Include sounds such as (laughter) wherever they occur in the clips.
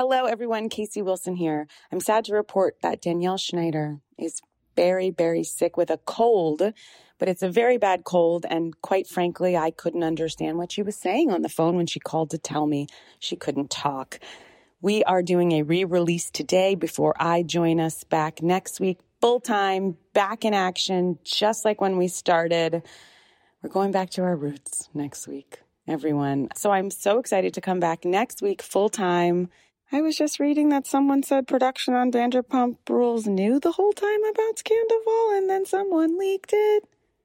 Hello, everyone. Casey Wilson here. I'm sad to report that Danielle Schneider is very, very sick with a cold, but it's a very bad cold. And quite frankly, I couldn't understand what she was saying on the phone when she called to tell me she couldn't talk. We are doing a re release today before I join us back next week, full time, back in action, just like when we started. We're going back to our roots next week, everyone. So I'm so excited to come back next week full time. I was just reading that someone said production on Vanderpump Rules knew the whole time about Scandoval and then someone leaked it.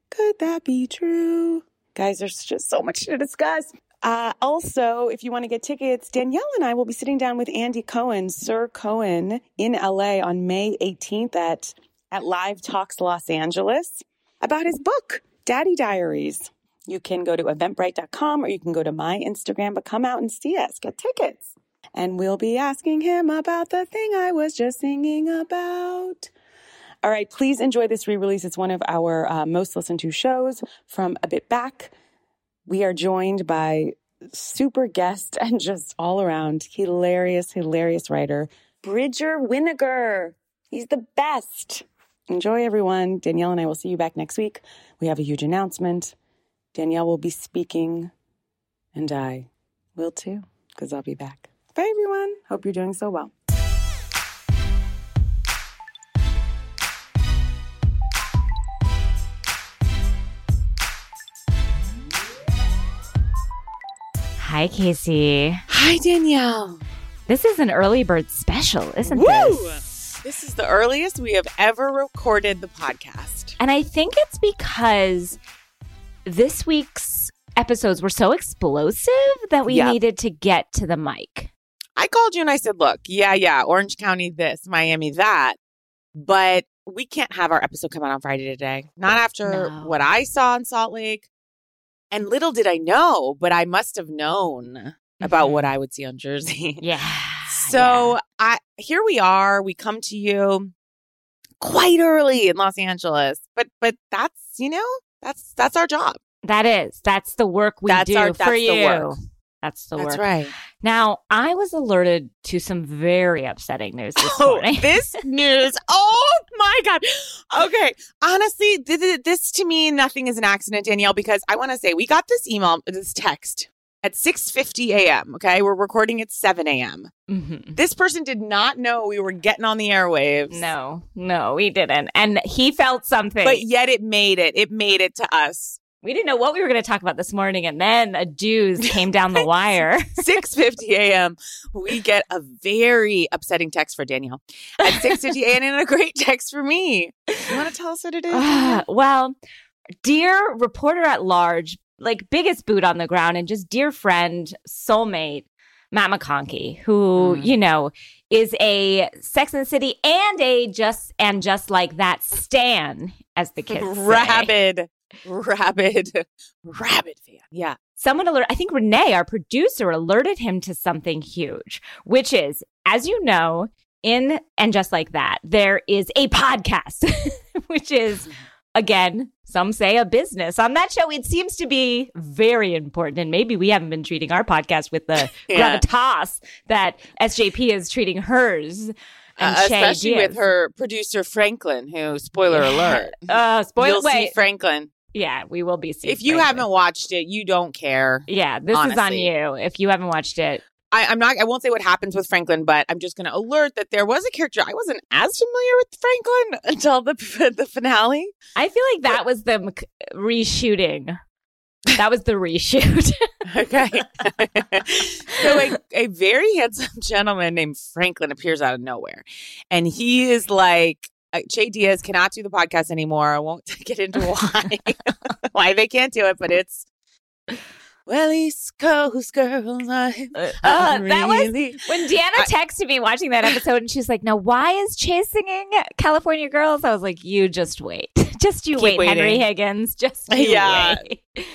Could that be true? Guys, there's just so much to discuss. Uh, also, if you want to get tickets, Danielle and I will be sitting down with Andy Cohen, Sir Cohen, in LA on May 18th at, at Live Talks Los Angeles about his book, Daddy Diaries. You can go to eventbrite.com or you can go to my Instagram, but come out and see us, get tickets. And we'll be asking him about the thing I was just singing about. All right, please enjoy this re release. It's one of our uh, most listened to shows from a bit back. We are joined by super guest (laughs) and just all around hilarious, hilarious writer, Bridger Winegar. He's the best. Enjoy, everyone. Danielle and I will see you back next week. We have a huge announcement. Danielle will be speaking, and I will too, because I'll be back. Bye, everyone. Hope you're doing so well. Hi, Casey. Hi, Danielle. This is an early bird special, isn't Woo! this? This is the earliest we have ever recorded the podcast. And I think it's because this week's episodes were so explosive that we Yep. needed to get to the mic. I called you and I said, look, yeah, yeah, Orange County this, Miami that, but we can't have our episode come out on Friday today. Not after No. what I saw in Salt Lake. And little did I know, but I must have known about Mhm. what I would see on Jersey. Yeah. (laughs) So I here we are. We come to you quite early in Los Angeles. But but that's, you know, that's that's our job. that is. That's the work we That's do our- for that's the you. That's the word. that's work. right. Now, I was alerted to some very upsetting news this Oh, morning. this (laughs) news. Oh my God. Okay. Honestly, th- th- this to me, nothing is an accident, Danielle, because I want to say we got this email, this text at 6.50 a.m. Okay. We're recording at 7 a.m. Mhm. This person did not know we were getting on the airwaves. No, no, we didn't. And he felt something. But yet it made it. It made it to us. We didn't know what we were going to talk about this morning. And then a Jews (laughs) came down the wire. (laughs) 6.50 a.m. We get a very upsetting text for Danielle at 6.50 a.m. and a great text for me. You want to tell us what it is? Ah, well, dear reporter at large, like biggest boot on the ground, and just dear friend, soulmate, Matt McConkey, who, Mm. you know, is a Sex and the City and a just and just like that stan, as the kids say. rabid, rabid, (laughs) rabid fan. Yeah. Someone alert I think Renee, our producer, alerted him to something huge, which is, as you know, in and just like that, there is a podcast, (laughs) which is (sighs) again, some say a business. On that show, it seems to be very important. And maybe we haven't been treating our podcast with the (laughs) Yeah. gravitas that SJP is treating hers. And Uh, especially with her producer Franklin, who spoiler alert. Uh, spoiler. You'll see Franklin. Yeah, we will be seeing. If you haven't watched it, you don't care. yeah, this is on you. If you haven't watched it, I, I'm not. I won't say what happens with Franklin, but I'm just going to alert that there was a character I wasn't as familiar with Franklin (laughs) until the (laughs) the finale. I feel like that was the reshooting. That was the reshoot. (laughs) Okay. so a, a very handsome gentleman named Franklin appears out of nowhere. And he is like, uh, Che Diaz cannot do the podcast anymore. I won't (laughs) get into why, (laughs) why they can't do it, but it's, well, East Coast girls, I, Uh, I that was when Deanna texted me watching that episode, and she's like, "Now, why is Chase singing California Girls?" I was like, "You just wait, (laughs) just you Keep wait, Henry. Higgins, just you Yeah. wait." (sighs)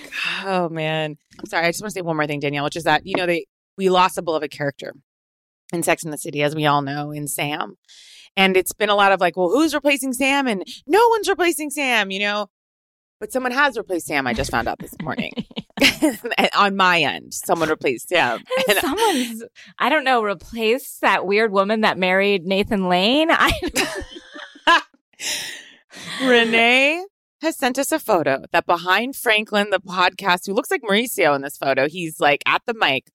Oh, man. I'm sorry. I just want to say one more thing, Danielle, which is that, you know, they we lost a beloved character in Sex and the City, as we all know, in Sam. And it's been a lot of like, well, who's replacing Sam? And no one's replacing Sam, you know? But someone has replaced Sam. I just found out this morning. (laughs) (laughs) On my end, someone replaced Sam. And someone's, I don't know, replaced that weird woman that married Nathan Lane. I (laughs) Renee has sent us a photo that behind Franklin, the podcast, who looks like Mauricio in this photo, he's like at the mic.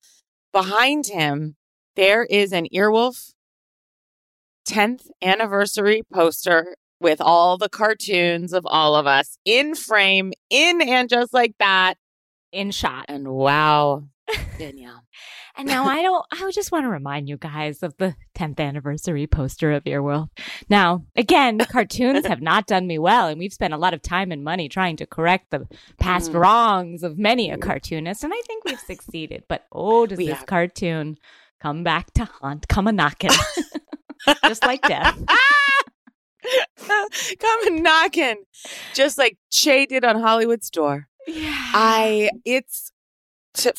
Behind him, there is an Earwolf 10th anniversary poster with all the cartoons of all of us in frame, in and just like that. in shot. And wow, (laughs) Danielle. And now I don't, I just want to remind you guys of the 10th anniversary poster of Earwolf. Now, again, cartoons have not done me well, and we've spent a lot of time and money trying to correct the past Mm. wrongs of many a cartoonist, and I think we've succeeded. But oh, does We this have. cartoon come back to haunt, come a knocking, (laughs) just like death. (laughs) Come and knocking, just like Che did on Hollywood's door. Yeah. I, it's to,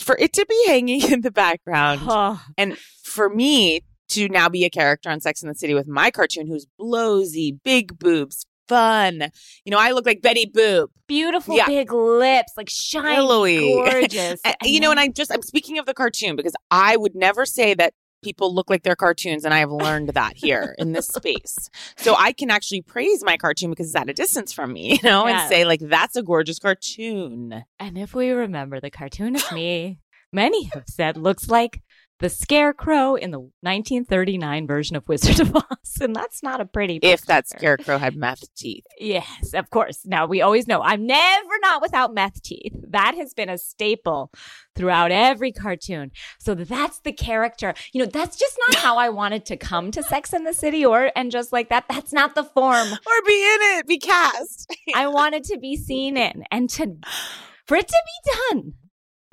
for it to be hanging in the background Oh, and for me to now be a character on Sex in the City with my cartoon who's blowsy, big boobs, fun. You know, I look like Betty Boop. beautiful Yeah. big lips, like shiny, Pillowy. (laughs) gorgeous. And, you know, and I just, I'm speaking of the cartoon because I would never say that people look like their cartoons. And I have learned that here in this space. So I can actually praise my cartoon because it's at a distance from me, (laughs) you know, Yeah. and say, like, that's a gorgeous cartoon. And if we remember, the cartoon of me, many have said, looks like the scarecrow in the 1939 version of Wizard of Oz. And that's not a pretty If that scarecrow had meth teeth. Yes, of course. Now, we always know I'm never not without meth teeth. That has been a staple throughout every cartoon. So that's the character. You know, that's just not how I wanted to come to Sex in the City or, and just like that, that's not the form Or be in it, be cast. I wanted to be seen in and to, for it to be done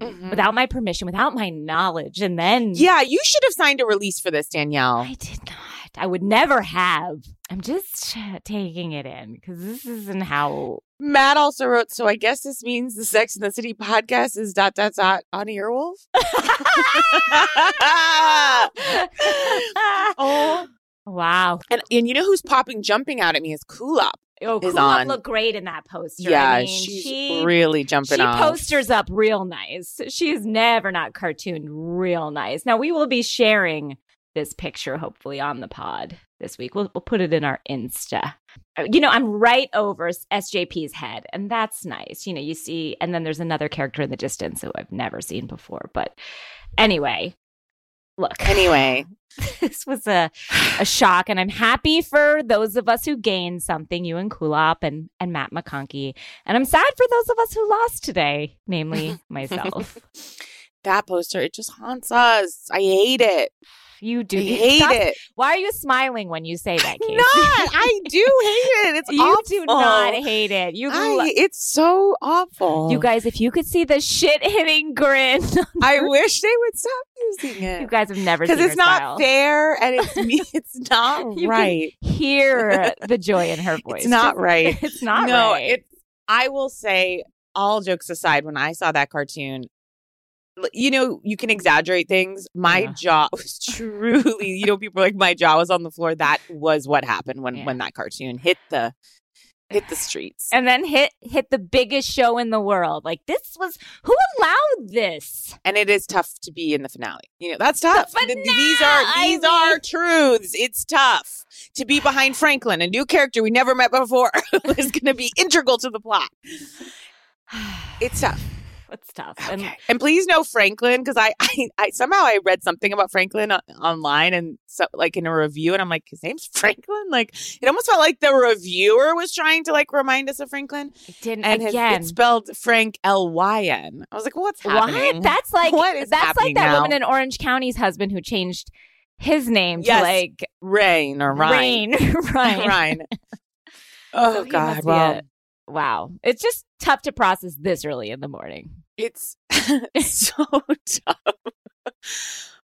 Mhm. without my permission, without my knowledge. And then Yeah, you should have signed a release for this, Danielle. I did not. I would never have. I'm just taking it in because this isn't how. Matt also wrote, so I guess this means the Sex in the City podcast is dot dot dot on Earwolf. (laughs) (laughs) oh, wow. and and you know who's popping, jumping out at me is Kulap. Oh, Is Kulap looked great in that poster. Yeah, I mean, she's she really jumping she off. posters up real nice. She She's never not cartooned real nice. Now we will be sharing this picture hopefully on the pod this week. We'll we'll put it in our Insta. Uh, You know, I'm right over SJP's head, and that's nice. You know, you see, and then there's another character in the distance who I've never seen before. But anyway, look, (laughs) Anyway, this was a a shock, and I'm happy for those of us who gained something, you and Kulap and and Matt McConkey, and I'm sad for those of us who lost today, namely (laughs) myself. that poster it just haunts us. I hate it. You do I hate stop- it. Why are you smiling when you say that, Casey? Not. (laughs) I do hate it. It's you awful. do not hate it. You lo- it's so awful. you guys, if you could see the shit hitting grin, I wish they would stop using you guys have never seen it. because it's not fair and (laughs) it's me. It's not (laughs) You can right. Hear (laughs) the joy in her voice. It's not right. It's not right no, right. it's. I will say, all jokes aside, when I saw that cartoon, you know, you can exaggerate things. My Yeah. jaw was truly, you know, people are like my jaw was on the floor. That was what happened when Yeah. when that cartoon hit the hit the streets. and then hit hit the biggest show in the world. Like this was who allowed this? and it is tough to be in the finale. You know, that's tough. The Th- these are finale, I these mean- are truths. It's tough to be behind (sighs) Franklin, a new character we never met before, (laughs) who is going to be integral to the plot. It's tough. It's tough. And Okay. And please know Franklin because I, I I somehow I read something about Franklin o- online and so like in a review and I'm like his name's Franklin. Like it almost felt like the reviewer was trying to like remind us of Franklin it didn't and his, again. it's spelled Frank L Y N. I was like, what's happening? What? That's like (laughs) What is that's like that now? woman in Orange County's husband who changed his name Yes. to like Rain or Ryan. Rain. (laughs) Ryan. Ryan. (laughs) Oh So God! Well, wow. It's just tough to process this early in the morning. it's (laughs) so tough.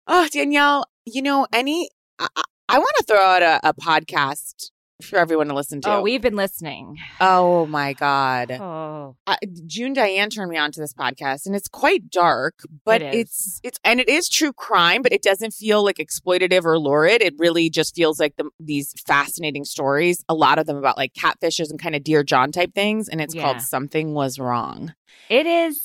Oh, Danielle, you know, any I, I want to throw out a, a podcast for everyone to listen to. Oh, we've been listening. Oh my god. (sighs) Oh, uh, June Diane turned me on to this podcast, and it's quite dark, but It it's it's and it is true crime, but it doesn't feel like exploitative or lurid. It really just feels like the, these fascinating stories. A lot of them about like catfishes and kind of Dear John type things, and it's Yeah. called Something Was Wrong. it is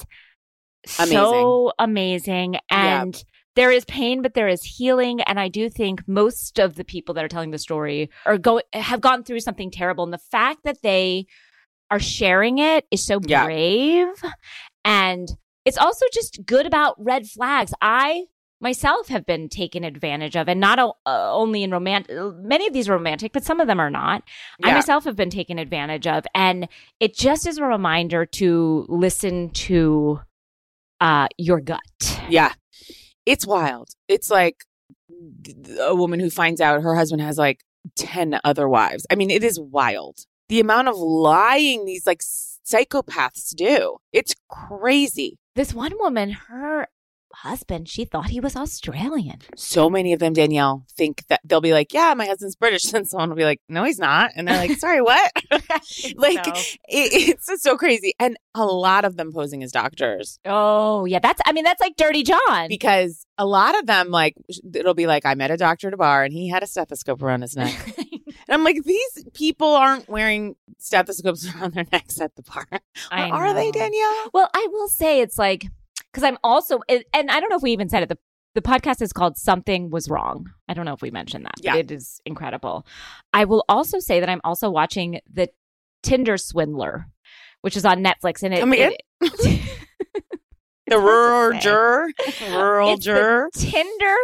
so amazing. And there is pain, but there is healing. And I do think most of the people that are telling the story are go have gone through something terrible. And the fact that they are sharing it is so Yeah. brave. And it's also just good about red flags. I myself have been taken advantage of and not o- uh, only in romantic many of these are romantic but some of them are not i myself have been taken advantage of and it just is a reminder to listen to uh your gut Yeah. It's wild. It's like a woman who finds out her husband has like 10 other wives. I mean, it is wild. The amount of lying these like psychopaths do. It's crazy. this one woman her husband she thought he was australian So many of them, Danielle, think that they'll be like, Yeah, my husband's British. (laughs) And someone will be like, No, he's not. And they're like, Sorry, what? (laughs) (laughs) like, it, it's just so crazy. And a lot of them posing as doctors oh yeah that's i mean that's like dirty john because a lot of them, like, it'll be like, I met a doctor at a bar and he had a stethoscope around his neck. And I'm like, these people aren't wearing stethoscopes around their necks at the bar. Or are they. Danielle? Well, I will say it's like because I'm also, and I don't know if we even said it. The the podcast is called "Something Was Wrong." I don't know if we mentioned that. Yeah. it is incredible. I will also say that I'm also watching the Tinder Swindler, which is on Netflix, and it. Come again? it- (laughs) The rural juror. (laughs) Rural It's juror. Tinder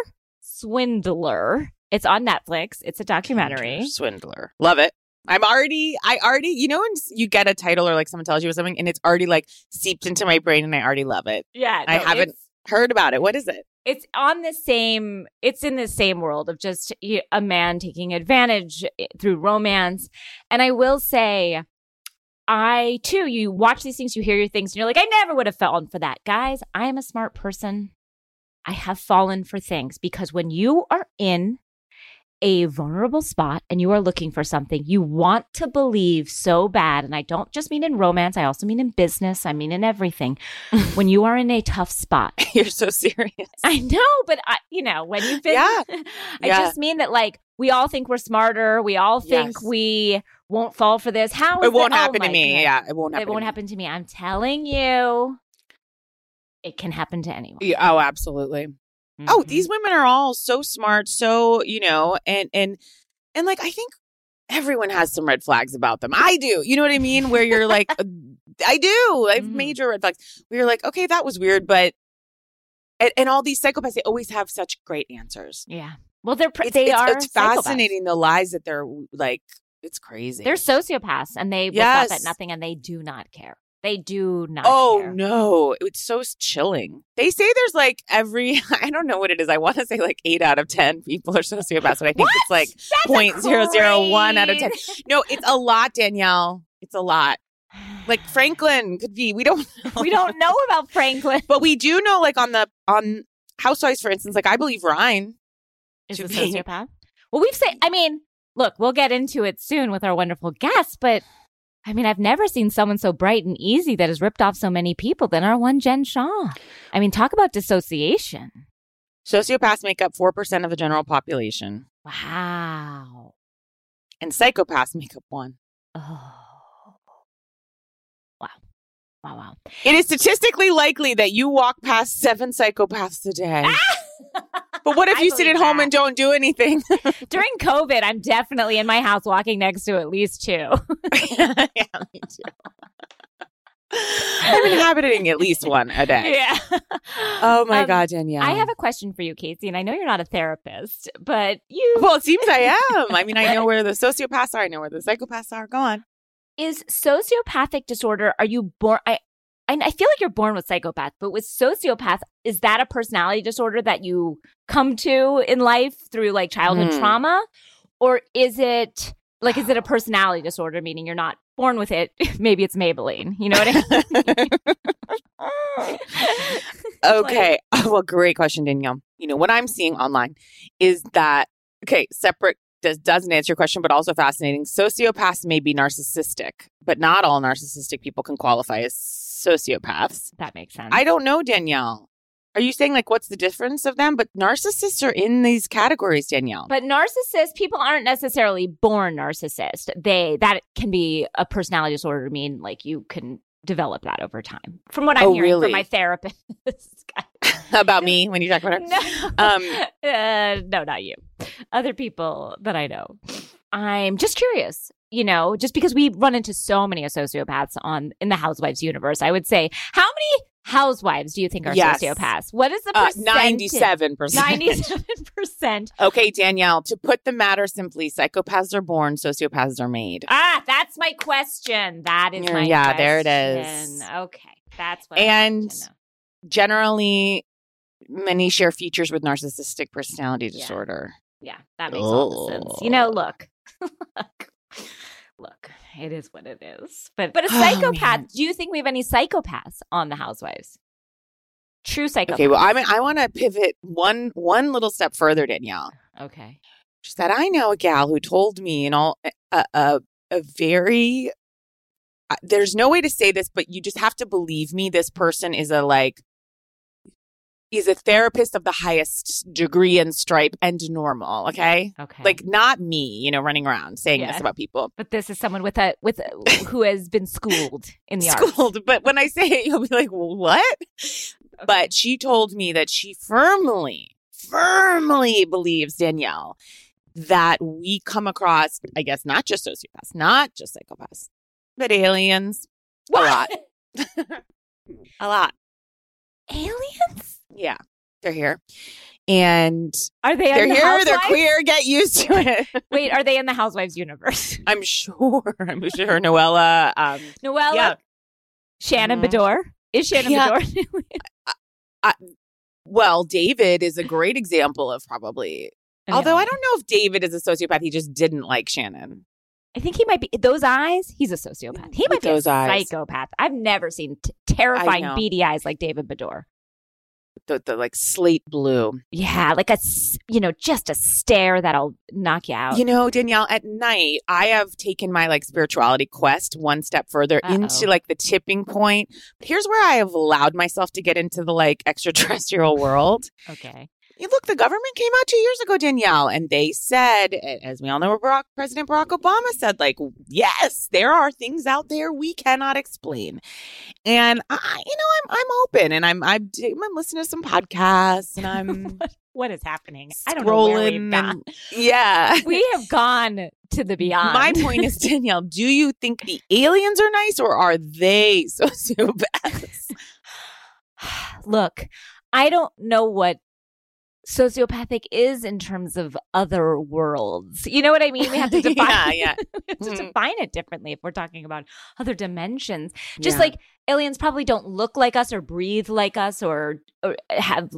Swindler. It's on Netflix. It's a documentary. Swindler. Love it. I'm already, I already, you know, when you get a title or like someone tells you something and it's already like seeped into my brain and I already love it. Yeah, I haven't- Heard about it. What is it? it's on the same it's in the same world of just a man taking advantage eh, through romance and i will say i too you watch these things you hear your things and you're like i never would have fallen for that guys i am a smart person i have fallen for things because when you are in a vulnerable spot and you are looking for something you want to believe so bad and i don't just mean in romance i also mean in business i mean in everything (laughs) when you are in a tough spot (laughs) You're so serious. I know, but I, you know, when you've been, Yeah. (laughs) I Yeah. just mean that like we all think we're smarter. We all think Yes. we won't fall for this. How It won't that- oh happen to me. goodness. Yeah, it won't happen. it won't to me. happen to me. I'm telling you, it can happen to anyone. Yeah, oh, absolutely. Oh, Mhm. these women are all so smart, so you know, and and and like I think everyone has some red flags about them. I do. You know what I mean? Where you're like, (laughs) uh, I do. I have Mhm. major red flags. You're like, okay, that was weird, but and, and all these psychopaths, they always have such great answers. yeah. Well, they're pr- It's, they it's, are it's fascinating the lies that they're like. It's crazy. They're sociopaths, and they will stop Yes. at nothing, and they do not care. They do not. Oh care. no, it's so chilling. They say there's like every (laughs) I don't know what it is. I want to say like eight out of ten people are sociopaths, but I think What? it's like point zero zero one out of ten. No, it's a lot, Danielle. It's a lot. Like (sighs) Franklin could be. We don't. Know. (laughs) we don't know about Franklin. but we do know. Like on the on Housewives, for instance. Like I believe Ryan. is a be- sociopath. Well, we've said, I mean, look, we'll get into it soon with our wonderful guest, but I mean, I've never seen someone so bright and easy that has ripped off so many people than our one Jen Shaw. I mean, talk about dissociation. Sociopaths make up four percent of the general population, Wow. and psychopaths make up one. Oh. Wow. Wow, wow. It is statistically likely that you walk past seven psychopaths a day. Ah! But what if I you sit at home that. and don't do anything? (laughs) (laughs) During COVID, I'm definitely in my house walking next to at least two. (laughs) yeah, me too. I'm inhabiting at least one a day. yeah. Oh my Um, God, Danielle. I have a question for you, Casey, and I know you're not a therapist, but you Well, it seems I am. I mean, I know where the sociopaths are. I know where the psychopaths are. Go on. is sociopathic disorder are you born i I I feel like you're born with psychopath, but with sociopath, is that a personality disorder that you come to in life through like childhood Hmm. trauma? Or is it like, is it a (sighs) personality disorder, meaning you're not born with it? (laughs) Maybe it's Maybelline. You know what I mean? (laughs) okay. (laughs) well, great question, Danielle. You know, what I'm seeing online is that, okay, separate does, doesn't answer your question, but also fascinating. Sociopaths may be narcissistic, but not all narcissistic people can qualify as sociopaths. That makes sense. I don't know, Danielle. Are you saying like what's the difference of them? But narcissists are in these categories, Danielle. But narcissists, people aren't necessarily born narcissist. They that can be a personality disorder. I mean, like you can develop that over time. From what I'm Oh, hearing really? from my therapist. (laughs) (laughs) About me when you talk about her. no, (laughs) Um, uh, no, not you. Other people that I know. I'm just curious. You know, just because we run into so many sociopaths on in the Housewives universe, I would say, how many housewives do you think are Yes. sociopaths? What is the uh, percentage? Ninety-seven percent. Ninety-seven percent. (laughs) Okay, Danielle. To put the matter simply, psychopaths are born, sociopaths are made. Ah, that's my question. That is Yeah, my yeah, there it is. Okay, that's what. And. Generally, many share features with narcissistic personality Yeah. disorder. yeah, that makes all the sense. You know, look, (laughs) look, look. It is what it is. But but a Oh, psychopath. man. do you think we have any psychopaths on the Housewives? True psychopaths. Okay, well, I mean, I want to pivot one one little step further, Danielle. okay. She said, "I know a gal who told me, and all a a, a very. uh, There's no way to say this, but you just have to believe me. This person is a like, is a therapist of the highest degree and stripe and normal. Okay, Okay. like not me, you know, running around saying Yeah. this about people. but this is someone with a with a, (laughs) who has been schooled in the arts. Schooled, but when I say it, you'll be like, well, "What?" Okay. But she told me that she firmly, firmly believes, Danielle, that we come across, I guess, not just sociopaths, not just psychopaths, but aliens. what? A lot. (laughs) A lot. Aliens? Yeah. They're here. And Are they? they're in the here. They're queer. Get used to it. (laughs) Wait, are they in the Housewives universe? (laughs) I'm sure. I'm sure Noella. Um, Noella, yeah. Shannon Mhm. Beador. Is Shannon Yeah. Beador? well, David is a great example of probably. Although I don't know if David is a sociopath. He just didn't like Shannon. I think he might be those eyes. He's a sociopath. He With might be those a eyes. psychopath. I've never seen t- terrifying beady eyes like David Beador. The, the like slate blue. Yeah, like a you know just a stare that'll knock you out. You know, Danielle, at night, I have taken my like spirituality quest one step further Uh-oh. into like the tipping point. Here's where I have allowed myself to get into the like (laughs) extraterrestrial world. okay. Look, the government came out two years ago, Danielle, and they said, as we all know, Barack, President Barack Obama said, like, yes, there are things out there we cannot explain. And I, you know, I'm I'm open, and I'm I'm I'm listening to some podcasts, and I'm (laughs) What is happening? I don't know where we've gone. yeah. (laughs) We have gone to the beyond. My point is, (laughs) Danielle, do you think the aliens are nice or are they sociopaths? (sighs) Look, I don't know what sociopathic is in terms of other worlds. You know what I mean? We have to (laughs) define Yeah, yeah. (laughs) we have to Mhm. define it differently if we're talking about other dimensions. Just Yeah. like aliens probably don't look like us or breathe like us or, or have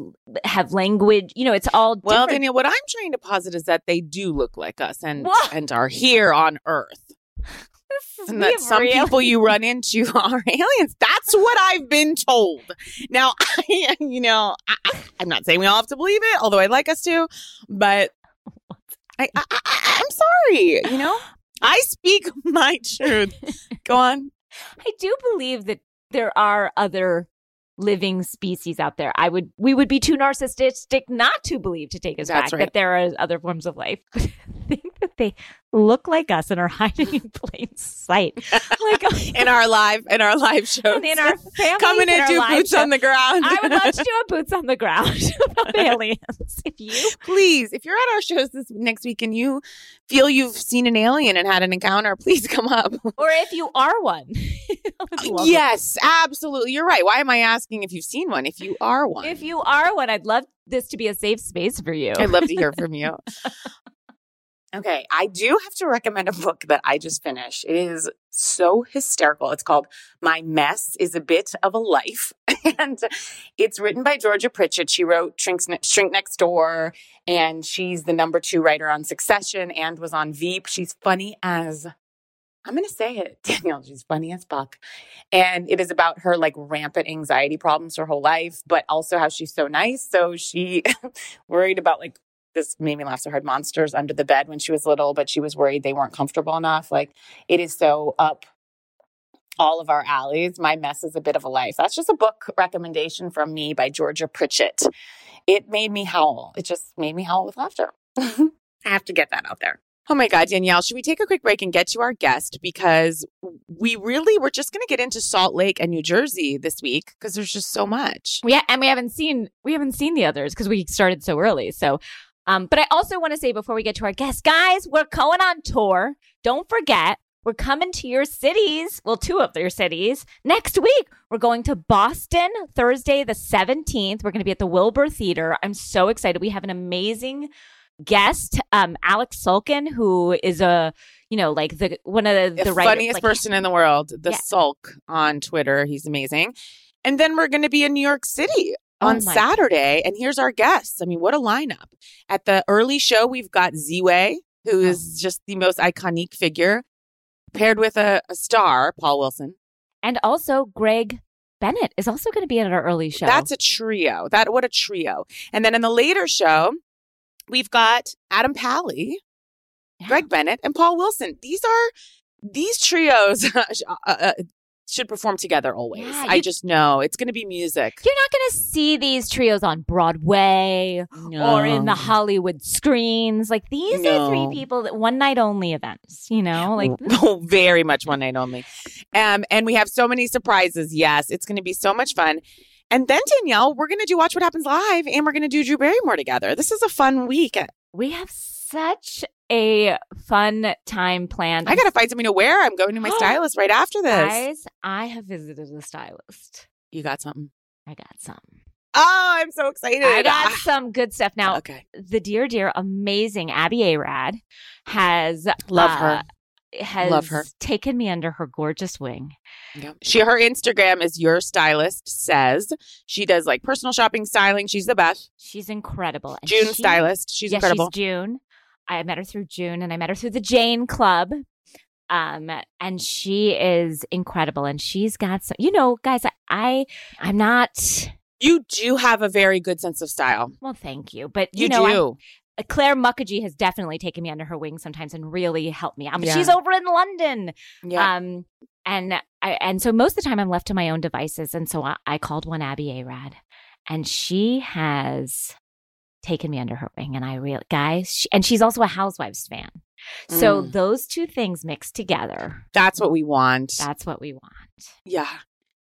have language. You know, it's all Well, different. Danielle, what I'm trying to posit is that they do look like us and What? and are here on Earth. And that some real- people you run (laughs) into (laughs) are aliens. That's what I've been told. Now, (laughs) I, you know, I, I- I'm not saying we all have to believe it, although I'd like us to, but I, I, I, I'm sorry. You know, (gasps) I speak my truth. Go on. I do believe that there are other living species out there. I would we would be too narcissistic not to believe to take us That's fact right. that there are other forms of life. But I think that they look like us and are (laughs) hiding in plain sight. Like (laughs) In our live, in our live shows, in our family, (laughs) coming in do boots on the ground. I would love to do a boots on the ground about aliens. If you please, if you're at our shows this next week and you feel you've seen an alien and had an encounter, please come up. or if you are one. Would love it. yes, absolutely. You're right. Why am I asking if you've seen one? If you are one, If you are one, I'd love this to be a safe space for you. I'd love to hear from you. Okay, I do have to recommend a book that I just finished. It is so hysterical. It's called My Mess is a Bit of a Life. (laughs) And it's written by Georgia Pritchett. She wrote Shrink, Next Door, and she's the number two writer on Succession and was on Veep. She's funny as I'm going to say it, (laughs) Danielle. She's funny as fuck. And it is about her like rampant anxiety problems her whole life, but also how she's so nice. So she (laughs) worried about like this made me laugh so hard. Monsters under the bed when she was little, but she was worried they weren't comfortable enough. Like it is so up all of our alleys. My mess is a bit of a life. That's just a book recommendation from me by Georgia Pritchett. It made me howl. It just made me howl with laughter. (laughs) I have to get that out there. Oh my God, Danielle, should we take a quick break and get to our guest? Because we really, we're just going to get into Salt Lake and New Jersey this week because there's just so much. Yeah, and we haven't seen we haven't seen the others because we started so early. So, um, but I also want to say before we get to our guests, guys, we're going on tour. Don't forget, we're coming to your cities. Well, two of your cities next week. We're going to Boston Thursday the seventeenth. We're going to be at the Wilbur Theater. I'm so excited. We have an amazing guest, um, Alex Sulkin, who is a you know like the one of the, The, the writer- funniest like, person in the world, the Yeah. Sulk on Twitter. He's amazing. And then we're going to be in New York City on Oh Saturday. And here's our guests. I mean, what a lineup. At the early show, we've got Ziwe, who Oh. is just the most iconic figure, paired with a, a star, Paul Wilson. and also Greg Bennett is also going to be at our early show. That's a trio. That what a trio. And then in the later show, we've got Adam Pally, Yeah. Greg Bennett, and Paul Wilson. These are these trios (laughs) uh, uh, should perform together always. Yeah, I just know it's going to be music. You're not going to see these trios on Broadway or in the Hollywood screens. Like these are three people that one night only events, you know? Like (laughs) oh, very much one night only. Um, and we have so many surprises. Yes, it's going to be so much fun. And then Danielle, we're going to do Watch What Happens Live, and we're going to do Drew Barrymore together. This is a fun week. we have such a fun time planned. I got to find something to wear. I'm going to my (gasps) stylist right after this. Guys, I have visited a stylist. You got something? I got some. Oh, I'm so excited. I got Ah, some good stuff. Now, okay. the dear, dear, amazing Abby Arad has Love uh, her. Has Love her. taken me under her gorgeous wing. Yeah. She her Instagram is your stylist says. She does like personal shopping styling. She's the best. She's incredible. And June she- stylist. She's yeah, incredible. She's June. I met her through June, and I met her through the Jane Club. Um, and she is incredible, and she's got some. You know, guys, I, I I'm not. you do have a very good sense of style. Well, thank you, but you, You, know, I- do. uh, Claire Mukherjee has definitely taken me under her wing sometimes and really helped me out. Yeah. she's over in London. yeah. Um, and I, and so most of the time I'm left to my own devices. And so I, I called one Abby Arad and she has taken me under her wing. And I real guys, she, and she's also a Housewives fan. So Mm. those two things mixed together, That's what we want. that's what we want. yeah.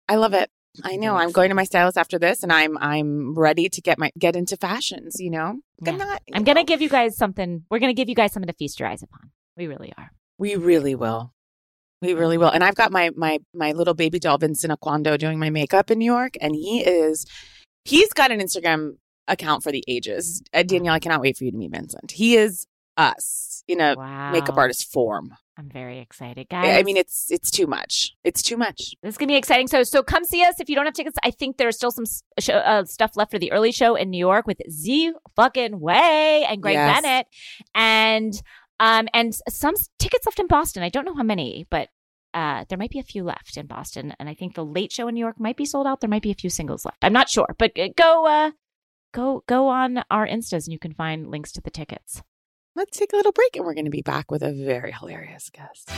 I love it. I know. I'm going to my stylist after this and I'm I'm ready to get my get into fashions, you know? Yeah. I'm not I'm going to give you guys something. We're going to give you guys something to feast your eyes upon. We really are. We really will. We really will. And I've got my my my little baby doll Vincent Oquendo doing my makeup in New York, and he is he's got an Instagram account for the ages. Uh, Danielle, I cannot wait for you to meet Vincent. He is us in a wow. makeup artist form. I'm very excited, guys. I mean, it's it's too much. It's too much. This is gonna be exciting. So, so come see us if you don't have tickets. I think there's still some show, uh, stuff left for the early show in New York with Z fucking Way and Greg Yes. Bennett, and um and some tickets left in Boston. I don't know how many, but uh there might be a few left in Boston, and I think the late show in New York might be sold out. There might be a few singles left. I'm not sure, but uh, go uh go go on our instas and you can find links to the tickets. Let's take a little break, and we're going to be back with a very hilarious guest.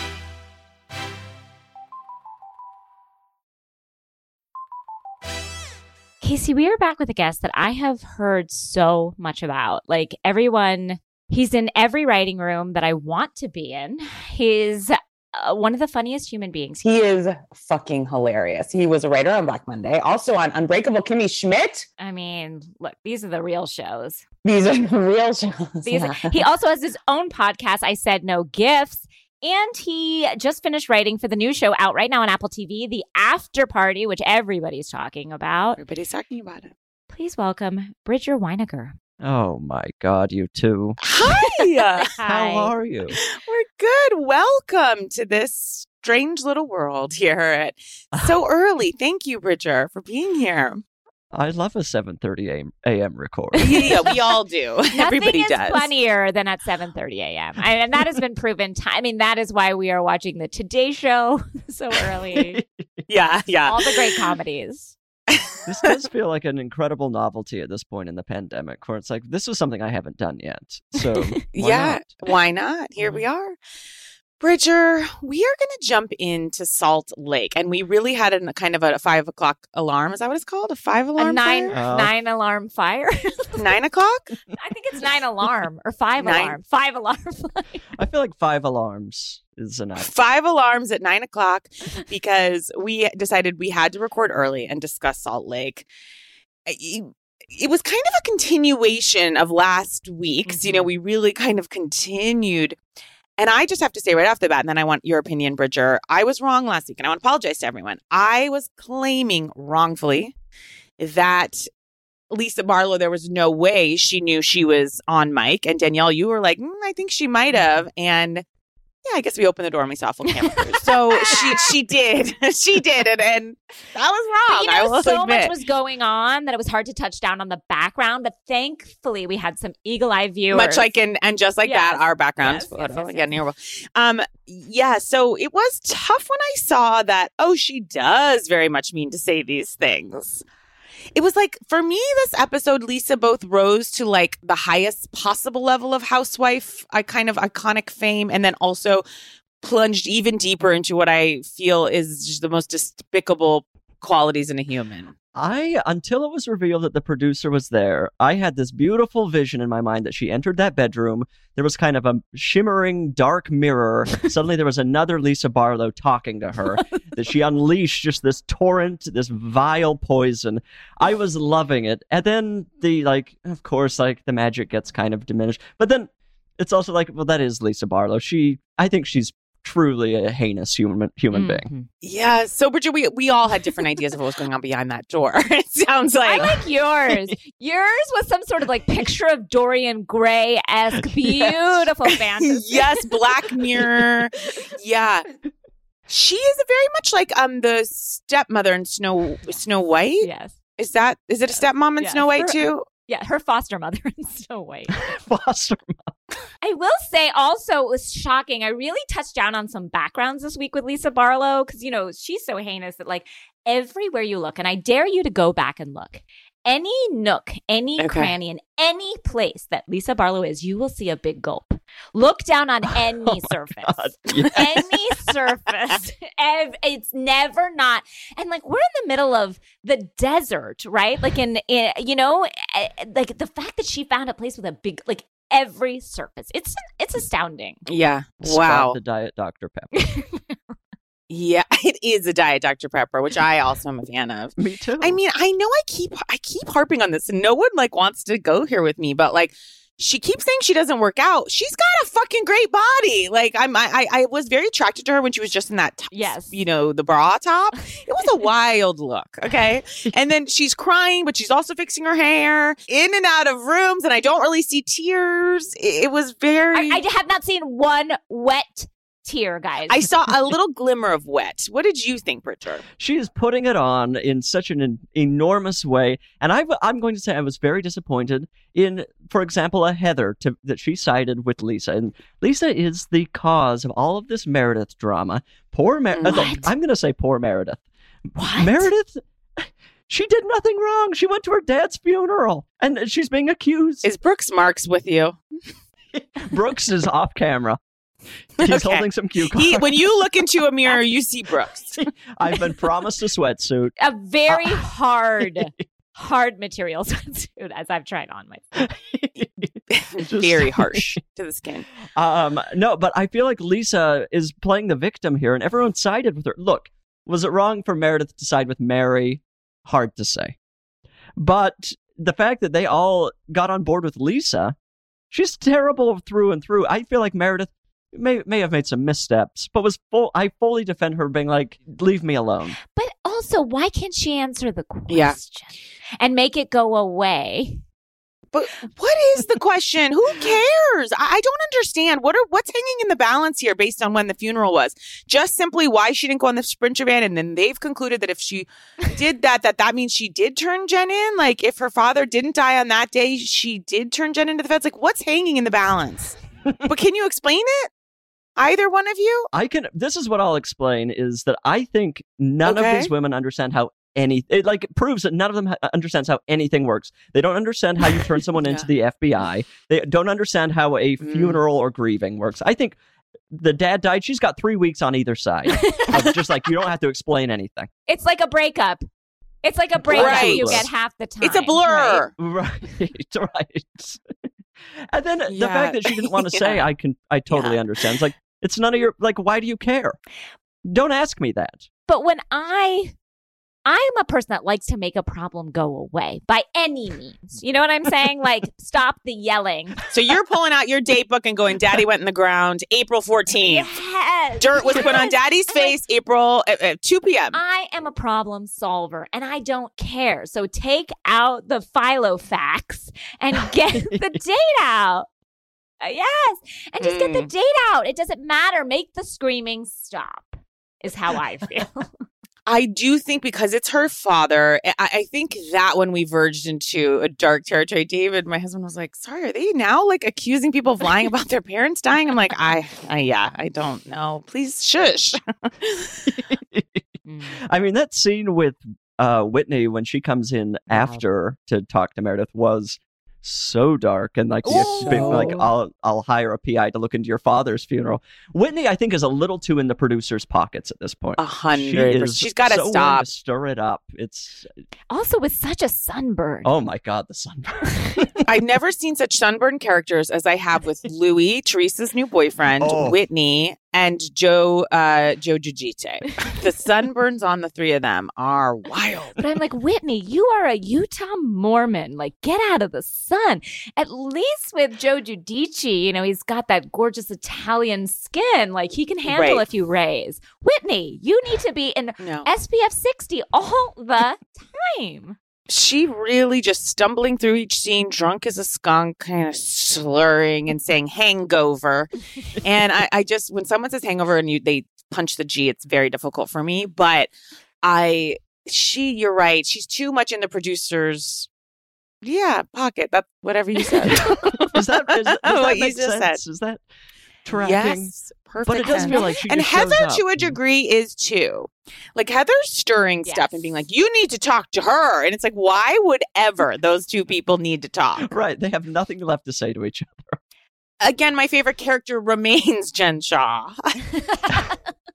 Casey, we are back with a guest that I have heard so much about. Like everyone, he's in every writing room that I want to be in. He's uh, one of the funniest human beings. He is fucking hilarious. He was a writer on Black Monday, also on Unbreakable Kimmy Schmidt. I mean, look, these are the real shows. These are (laughs) the real shows. These, Yeah. He also has his own podcast, I Said No Gifts. And he just finished writing for the new show out right now on Apple TV, The After Party, which everybody's talking about. Everybody's talking about it. Please welcome Bridger Winegar. Oh my God, you two. Hi. (laughs) How are you? We're good. Welcome to this strange little world here at so (laughs) early. Thank you, Bridger, for being here. I love a 7:30 a.m. a.m. record. Yeah, yeah, we all do. (laughs) Everybody is does. funnier than at 7:30 a.m. I- and that has been proven. Time. I mean, that is why we are watching the Today Show so early. Yeah, yeah. All the great comedies. This does feel like an incredible novelty at this point in the pandemic, where it's like this is something I haven't done yet. So (laughs) why yeah, not? why not? Here we are. Bridger, we are going to jump into Salt Lake, and we really had a kind of a five o'clock alarm. Is that what it's called? A five alarm? a nine fire? Oh. nine alarm fire. (laughs) nine o'clock? I think it's nine alarm or five Nine- alarm. Five alarm. I feel like five alarms is enough. Five alarms at nine o'clock because we decided we had to record early and discuss Salt Lake. It, it was kind of a continuation of last week's. You know, mm-hmm. we really kind of continued. And I just have to say right off the bat, and then I want your opinion, Bridger. I was wrong last week, and I want to apologize to everyone. I was claiming wrongfully that Lisa Barlow, there was no way she knew she was on mic. And Danielle, you were like, "Mm, I think she might have. And yeah, I guess we opened the door and we saw a full camera. (laughs) So she she did. (laughs) she did. And, and that was But wrong. you I know, will so admit. much was going on that it was hard to touch down on the background. But thankfully, we had some eagle eye viewers. Much like in and just like Yes. that, our background Yes, yes, photo. yes, Yeah, near Um, yeah. So it was tough when I saw that. Oh, she does very much mean to say these things. It was like for me, this episode, Lisa both rose to like the highest possible level of housewife, I kind of iconic fame, and then also plunged even deeper into what I feel is just the most despicable qualities in a human. I until it was revealed that the producer was there, I had this beautiful vision in my mind that she entered that bedroom. There was kind of a shimmering dark mirror. (laughs) Suddenly there was another Lisa Barlow talking to her. that she unleashed just this torrent, this vile poison. I was loving it. And then the like of course like the magic gets kind of diminished. But then it's also like, well, that is Lisa Barlow. She I think she's truly a heinous human human being. Mhm. Yeah. So, Bridger, we we all had different ideas of what was going on behind that door. (laughs) it sounds like I like. like yours. yours was some sort of like picture of Dorian Gray esque, (laughs) beautiful fantasy. yes, Black Mirror. Yeah. She is very much like um the stepmother in Snow Snow White. Yes. Is that is it a stepmom in Yes. Snow White Her- too? Yeah, her foster mother (laughs) in Snow White. (laughs) Foster mother. I will say also it was shocking. I really touched down on some backgrounds this week with Lisa Barlow because, you know, she's so heinous that, like, everywhere you look, and I dare you to go back and look, any nook, any Okay. cranny, in any place that Lisa Barlow is, you will see a big gulp. Look down on (laughs) any Oh surface. God. Yeah. any surface. (laughs) Ev- It's never not. And like we're in the middle of the desert, right? Like in, in you know, eh, like the fact that she found a place with a big, like every surface. It's it's astounding. Yeah. Spot Wow. the Diet Dr. Pepper. (laughs) Yeah, (laughs) it is a diet Dr Pepper, which I also am a fan of. Me too. I mean, I know I keep I keep harping on this, and no one like wants to go here with me, but like. She keeps saying she doesn't work out. She's got a fucking great body. Like I'm, I, I I was very attracted to her when she was just in that, top, Yes. you know, the bra top. It was a (laughs) wild look. Okay, and then she's crying, but she's also fixing her hair, in and out of rooms, and I don't really see tears. It, it was very. I, I have not seen one wet tear, guys. I saw a (laughs) little glimmer of wet. What did you think, Bridger? she is putting it on in such an en- enormous way, and I, am going to say I was very disappointed in, for example, a Heather to, that she sided with Lisa, and Lisa is the cause of all of this Meredith drama. Poor Meredith. I'm going to say poor Meredith. What? Meredith. (sighs) She did nothing wrong. She went to her dad's funeral, and she's being accused. Is Brooks Marks with you? (laughs) Brooks is off camera. (laughs) He's Okay. holding some cue cards. He, when you look into a mirror, you see Brooks. (laughs) I've been promised a sweatsuit. a very hard, (laughs) hard material swimsuit as I've tried on myself. Just- Very harsh to the skin. Um, no, but I feel like Lisa is playing the victim here, and everyone sided with her. Look, was it wrong for Meredith to side with Mary? Hard to say. But the fact that they all got on board with Lisa, she's terrible through and through. I feel like Meredith may may have made some missteps, but was full. I fully defend her being like, "Leave me alone." But also, why can't she answer the question Yeah. and make it go away? But what is the question? Who cares? I, I don't understand. What are what's hanging in the balance here based on when the funeral was? Just simply why she didn't go on the sprinter van, and then they've concluded that if she did that, that that means she did turn Jen in. Like if her father didn't die on that day, she did turn Jen into the feds. Like what's hanging in the balance? but can you explain it? Either one of you? I can. This is what I'll explain: is that I think none Okay. of these women understand how any. It like it proves that none of them ha- understands how anything works. They don't understand how you turn (laughs) someone into the FBI. They don't understand how a Mm. funeral or grieving works. I think the dad died. She's got three weeks on either side. of (laughs) just like you don't have to explain anything. It's like a breakup. It's like a breakup. Right. You get half the time. It's a blur. Right, right. (laughs) And then the fact that she didn't want to say, I can, I totally Yeah. understand. It's like it's none of your like. Why do you care? Don't ask me that. But when I I'm a person that likes to make a problem go away by any means. You know what I'm saying? Like (laughs) stop the yelling. So you're pulling out your date book and going, Daddy went in the ground April 14th. Yes. Dirt was put on Daddy's I'm like- face April at, at 2 p.m. I am a problem solver and I don't care. So take out the Filofax and get (laughs) the date out. Uh, yes. And just get the Mm. date out. It doesn't matter. Make the screaming stop, is how I (laughs) feel. I do think because it's her father, I, I think that when we verged into a dark territory, David, my husband was like, "Sorry, are they now like accusing people of lying about their parents dying?" I'm like, "I, I yeah, I don't know. Please shush." (laughs) Mm. I mean, that scene with uh, Whitney when she comes in after to talk to Meredith was so dark and like the Ooh. like I'll I'll hire a PI to look into your father's funeral. Whitney, I think, is a little too in the producer's pockets at this point. A hundred. She percent. is She's got to so willing stop. stir it up. It's Also, with such a sunburn. oh my god, the sunburn. (laughs) I've never seen such sunburned characters as I have with (laughs) Louis, Teresa's new boyfriend, Oh. Whitney, and Joe uh, Joe Giudice. The sunburns (laughs) on the three of them are wild. But I'm like, Whitney, you are a Utah Mormon. Like, get out of the sun. At least with Joe Giudice, you know, he's got that gorgeous Italian skin. Like, he can handle Right. a few rays. Whitney, you need to be in No. SPF 60 all the time. She really just stumbling through each scene, drunk as a skunk, kind of slurring and saying hangover. and I, I just when someone says hangover and you they punch the G, it's very difficult for me. But I she you're right. She's too much in the producer's yeah, pocket. That's whatever you said. (laughs) is that is, does (laughs) What that you make just sense? Is that tracking? Yes. Perfect. But it does feel like she and just shows Heather, up. to a degree, is too. Like Heather's stirring stuff and being like, "You need to talk to her," and it's like, why would ever those two people need to talk? (laughs) Right, they have nothing left to say to each other. Again, my favorite character remains Jen Shah. (laughs) (laughs)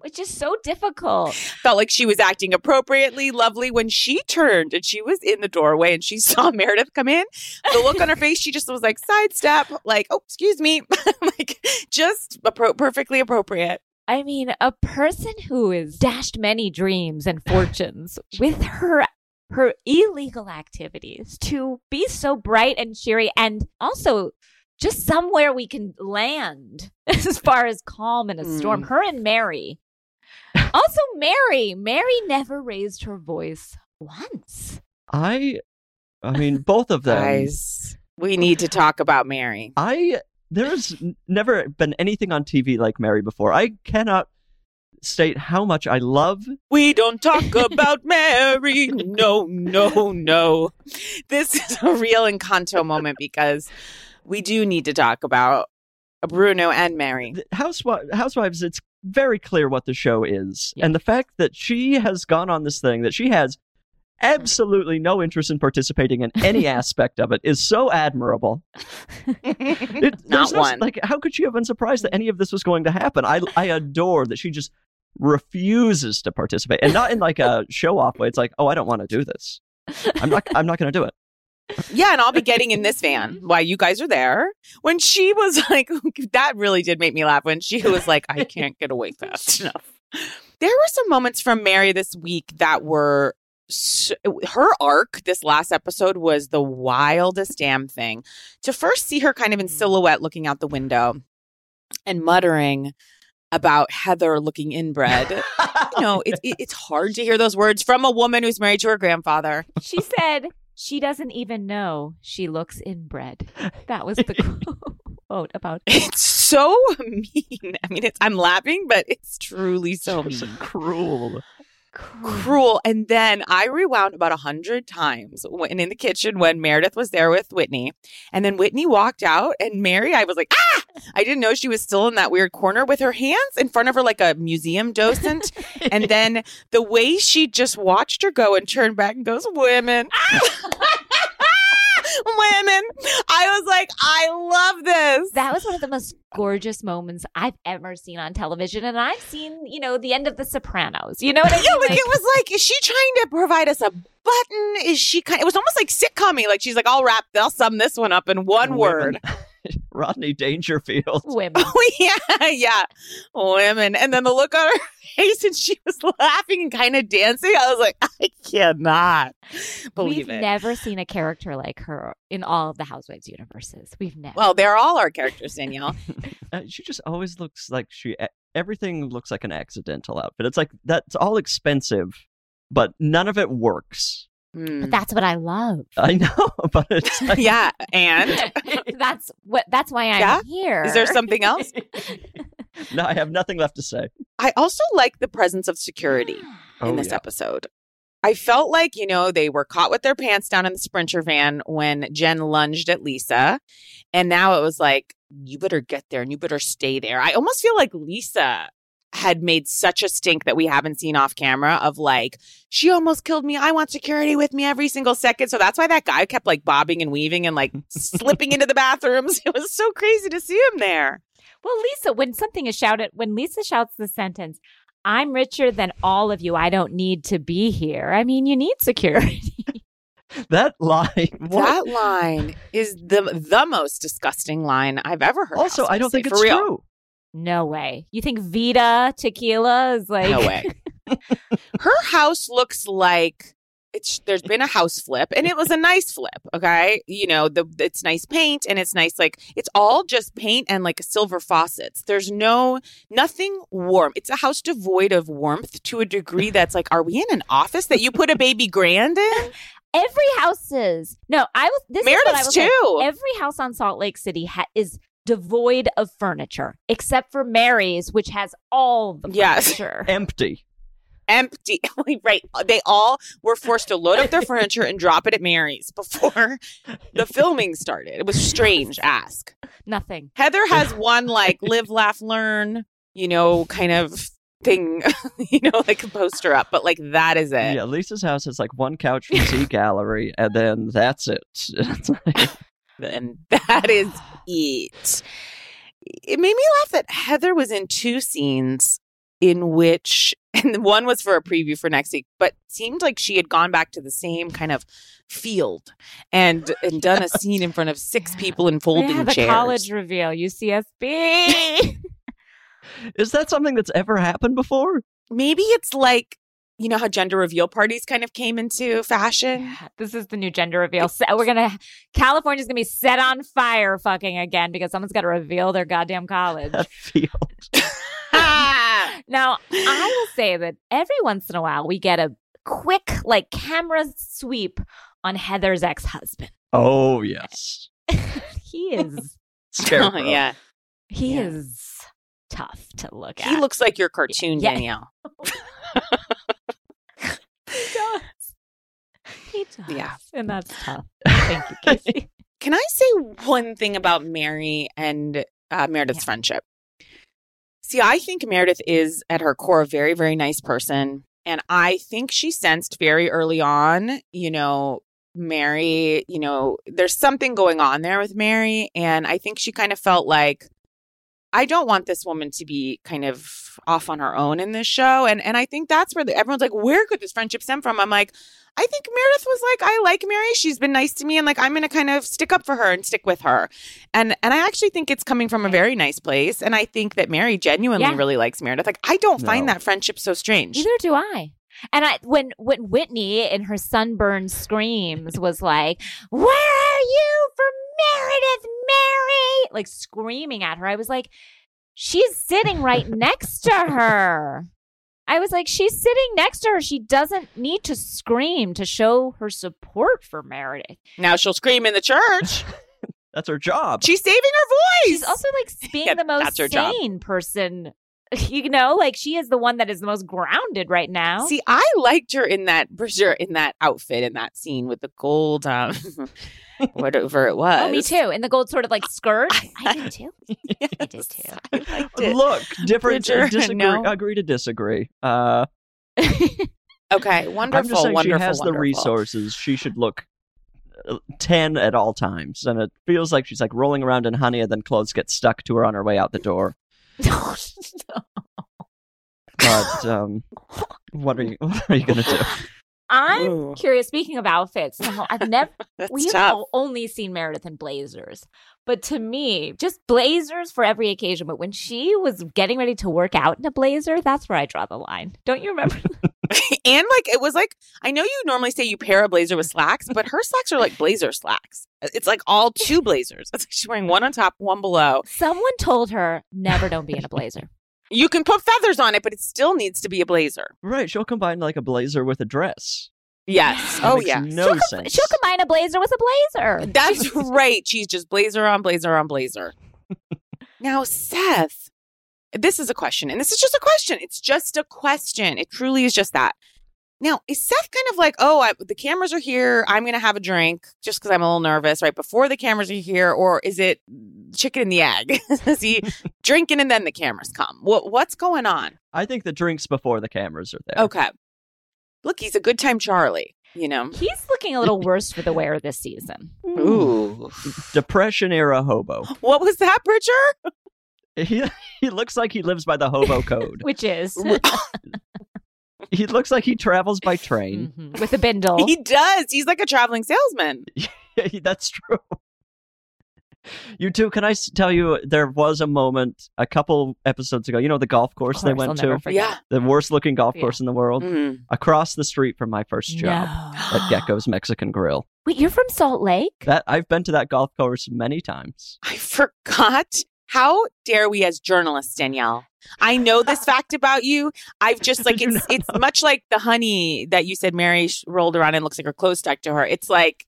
Which is so difficult. Felt like she was acting appropriately, lovely when she turned and she was in the doorway and she (laughs) saw Meredith come in. The look on her face, she just was like sidestep, like, "Oh, excuse me," (laughs) like just appro- perfectly appropriate. I mean, a person who has dashed many dreams and fortunes (sighs) with her her illegal activities to be so bright and cheery and also just somewhere we can land (laughs) as far as calm in a storm. Mm. Her and Mary. Also Mary, Mary never raised her voice once. I, I mean, both of them. Guys, we need to talk about Mary. I there's n- never been anything on TV like Mary before. I cannot state how much I love. We don't talk about Mary. No, no, no. This is a real Encanto moment because we do need to talk about Bruno and Mary. the Housewi- Housewives. It's very clear what the show is, Yeah. and the fact that she has gone on this thing that she has absolutely no interest in participating in any (laughs) aspect of it is so admirable. (laughs) It, Not no- one. Like, how could she have been surprised that any of this was going to happen? I I adore that she just refuses to participate, and not in like a (laughs) show off way. It's like, oh, I don't want to do this. I'm not. I'm not going to do it. Yeah, and I'll be getting in this van while you guys are there. When she was (laughs) like, that really did make me laugh when she was like, I can't get away fast (laughs) enough. There were some moments from Mary this week that were. So, her arc this last episode was the wildest damn thing. To first see her kind of in mm. silhouette looking out the window and muttering about Heather looking inbred. you know, it, it, (laughs) it's hard to hear those words from a woman who's married to her grandfather. She said she doesn't even know she looks inbred. That was the (laughs) quote about (laughs) It's so mean. I mean, it's, I'm laughing, but it's truly so mean. cruel. Cruel. And then I rewound about a hundred times when in the kitchen when Meredith was there with Whitney. And then Whitney walked out and Mary, I was like, ah, (laughs) I didn't know she was still in that weird corner with her hands in front of her like a museum docent. and then the way she just watched her go and turned back and goes, Women. (laughs) Women. I was like, I love this. That was one of the most gorgeous moments I've ever seen on television. And I've seen, you know, the end of The Sopranos. You know what I mean? Yeah, like, it was like, is she trying to provide us a button? Is she kind? It was almost like sitcom Like she's like, I'll wrap, they'll sum this one up in one Women. word. (laughs) Rodney Dangerfield. women. (laughs) Oh yeah, yeah, women. And then the look on her (laughs) face, and she was laughing and kind of dancing. I was like, I cannot believe it. We've it. never seen a character like her in all of the Housewives universes. We've never. well, they're all our characters, Danielle. Uh, she just always looks like she. Everything looks like an accidental outfit. It's like that's all expensive, but none of it works. Hmm. but that's what I love. I (laughs) know, but it's (laughs) like, yeah, and (laughs) that's what. That's why I'm Yeah? here. is there something else? no, I have nothing left to say. I also like the presence of security in Oh, this yeah. episode. I felt like, you know, they were caught with their pants down in the Sprinter van when Jen lunged at Lisa. And now it was like, you better get there and you better stay there. I almost feel like Lisa had made such a stink that we haven't seen off camera of like, she almost killed me. I want security with me every single second. So that's why that guy kept like bobbing and weaving and like (laughs) slipping into the bathrooms. It was so crazy to see him there. Well, Lisa, when something is shouted, when Lisa shouts the sentence, I'm richer than all of you. I don't need to be here. I mean, you need security. (laughs) That line. what? That line is the the most disgusting line I've ever heard. also, I don't think for it's real. true. No way. You think Vida tequila is like. No way. (laughs) Her house looks like it's there's been a house flip and it was a nice flip, okay? You know, the it's nice paint and it's nice like it's all just paint and like silver faucets. There's no nothing warm. It's a house devoid of warmth to a degree (laughs) that's like are we in an office that you put a baby grand in? (laughs) Every house is. No, I was. This is what I Meredith's will say. too. Every house on Salt Lake City ha- is devoid of furniture, except for Mary's, which has all the Yes. furniture. (laughs) Empty. Empty. (laughs) right. They all were forced to load up their (laughs) furniture and drop it at Mary's before the filming started. It was strange ask. Nothing. Heather has one like live, laugh, learn, you know, kind of thing, you know, like a poster up, but like that is it. Yeah, Lisa's house is like one couch from Z Gallerie, and then that's it. Like- And (laughs) that is (sighs) it. It made me laugh that Heather was in two scenes in which, (laughs) and one was for a preview for next week, but seemed like she had gone back to the same kind of field and (gasps) and done a scene in front of six people in folding yeah, the chairs. college reveal, UCSB. (laughs) is that something that's ever happened before? Maybe it's like you know how gender reveal parties kind of came into fashion. Yeah, this is the new gender reveal. Se- We're gonna California's gonna be set on fire, fucking again because someone's got to reveal their goddamn college. (laughs) That field. (laughs) now, I will say that every once in a while we get a quick like camera sweep on Heather's ex-husband. Oh yes. (laughs) he is Scarecrow. Oh, yeah, he Yeah. is tough to look at. he looks like your cartoon Yeah. Danielle. He does. He does. Yeah. and that's tough. Thank you, (laughs) Casey. Can I say one thing about Mary and uh, Meredith's Yeah. friendship? See, I think Meredith is at her core a very, very nice person. And I think she sensed very early on, you know, Mary, you know, there's something going on there with Mary. And I think she kind of felt like, I don't want this woman to be kind of off on her own in this show. And and I think that's where the, everyone's like, where could this friendship stem from? I'm like, I think Meredith was like, I like Mary. She's been nice to me, and like I'm gonna kind of stick up for her and stick with her. And and I actually think it's coming from a very nice place. And I think that Mary genuinely Yeah. really likes Meredith. Like I don't find that friendship so strange. Neither do I. And I when when Whitney in her sunburned screams was like, "Where are you for Meredith, Mary?" like screaming at her. I was like, "She's sitting right (laughs) next to her." I was like, "She's sitting next to her. She doesn't need to scream to show her support for Meredith." Now she'll scream in the church. (laughs) That's her job. She's saving her voice. She's also like (laughs) being Yeah, the most that's her job. sane person (laughs) You know, like she is the one that is the most grounded right now. See, I liked her in that Bridger in that outfit in that scene with the gold um (laughs) whatever it was. (laughs) oh, me too. In the gold sort of like skirt. I did too. I did too. I liked it. Look, different. Bridger, disagree, no. Agree to disagree. Uh, Okay, wonderful. I'm just saying wonderful, she has the resources. She should look uh, 10 at all times. And it feels like she's like rolling around in honey and then clothes get stuck to her on her way out the door. (laughs) But um, what are you what are you going to do? I'm Ooh. curious. Speaking of outfits, now, I've never. (laughs) we've tough. only seen Meredith in blazers, but to me, just blazers for every occasion. But when she was getting ready to work out in a blazer, that's where I draw the line. Don't you remember? (laughs) and like it was like I know you normally say you pair a blazer with slacks, but her slacks are like blazer slacks. Uh, it's like all two blazers. It's like she's wearing one on top, one below. Someone told her never don't be in a blazer. You can put feathers on it, but it still needs to be a blazer. Right, she'll combine like a blazer with a dress. Yes. That Oh makes yeah. no she'll, sense. she'll combine a blazer with a blazer. That's (laughs) right. She's just blazer on blazer on blazer. now, Seth, this is a question, and this is just a question. It's just a question. It truly is just that. Now, is Seth kind of like, oh, I, the cameras are here. I'm going to have a drink just because I'm a little nervous right before the cameras are here? Or is it chicken and the egg? (laughs) is he (laughs) drinking and then the cameras come? What, what's going on? I think the drinks before the cameras are there. Okay. Look, he's a good time Charlie, you know? He's looking a little (laughs) worse for the wear this season. Ooh. Depression era hobo. (gasps) What was that, Bridger? (laughs) He he looks like he lives by the hobo (laughs) code. Which is (laughs) he looks like he travels by train. Mhm. with a bindle. He does. He's like a traveling salesman. Yeah, that's true. You two, can I tell you there was a moment a couple episodes ago. You know the golf course, they went I'll to, never. Yeah. the worst looking golf Yeah. course in the world, Mm. across the street from my first job No. at Gecko's Mexican Grill. Wait, you're from Salt Lake? That I've been to that golf course many times. I forgot. How dare we as journalists, Danielle? I know this (laughs) fact about you. I've just like Did you it's it's much like the honey that you said Mary rolled around and looks like her clothes stuck to her. It's like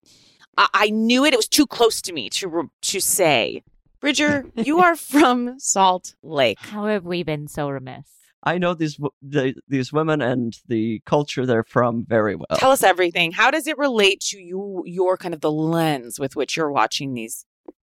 I, I knew it. It was too close to me to to say. Bridger, (laughs) you are from Salt Lake. How have we been so remiss? I know these the, these women and the culture they're from very well. Tell us everything. How does it relate to you? Your kind of the lens with which you're watching these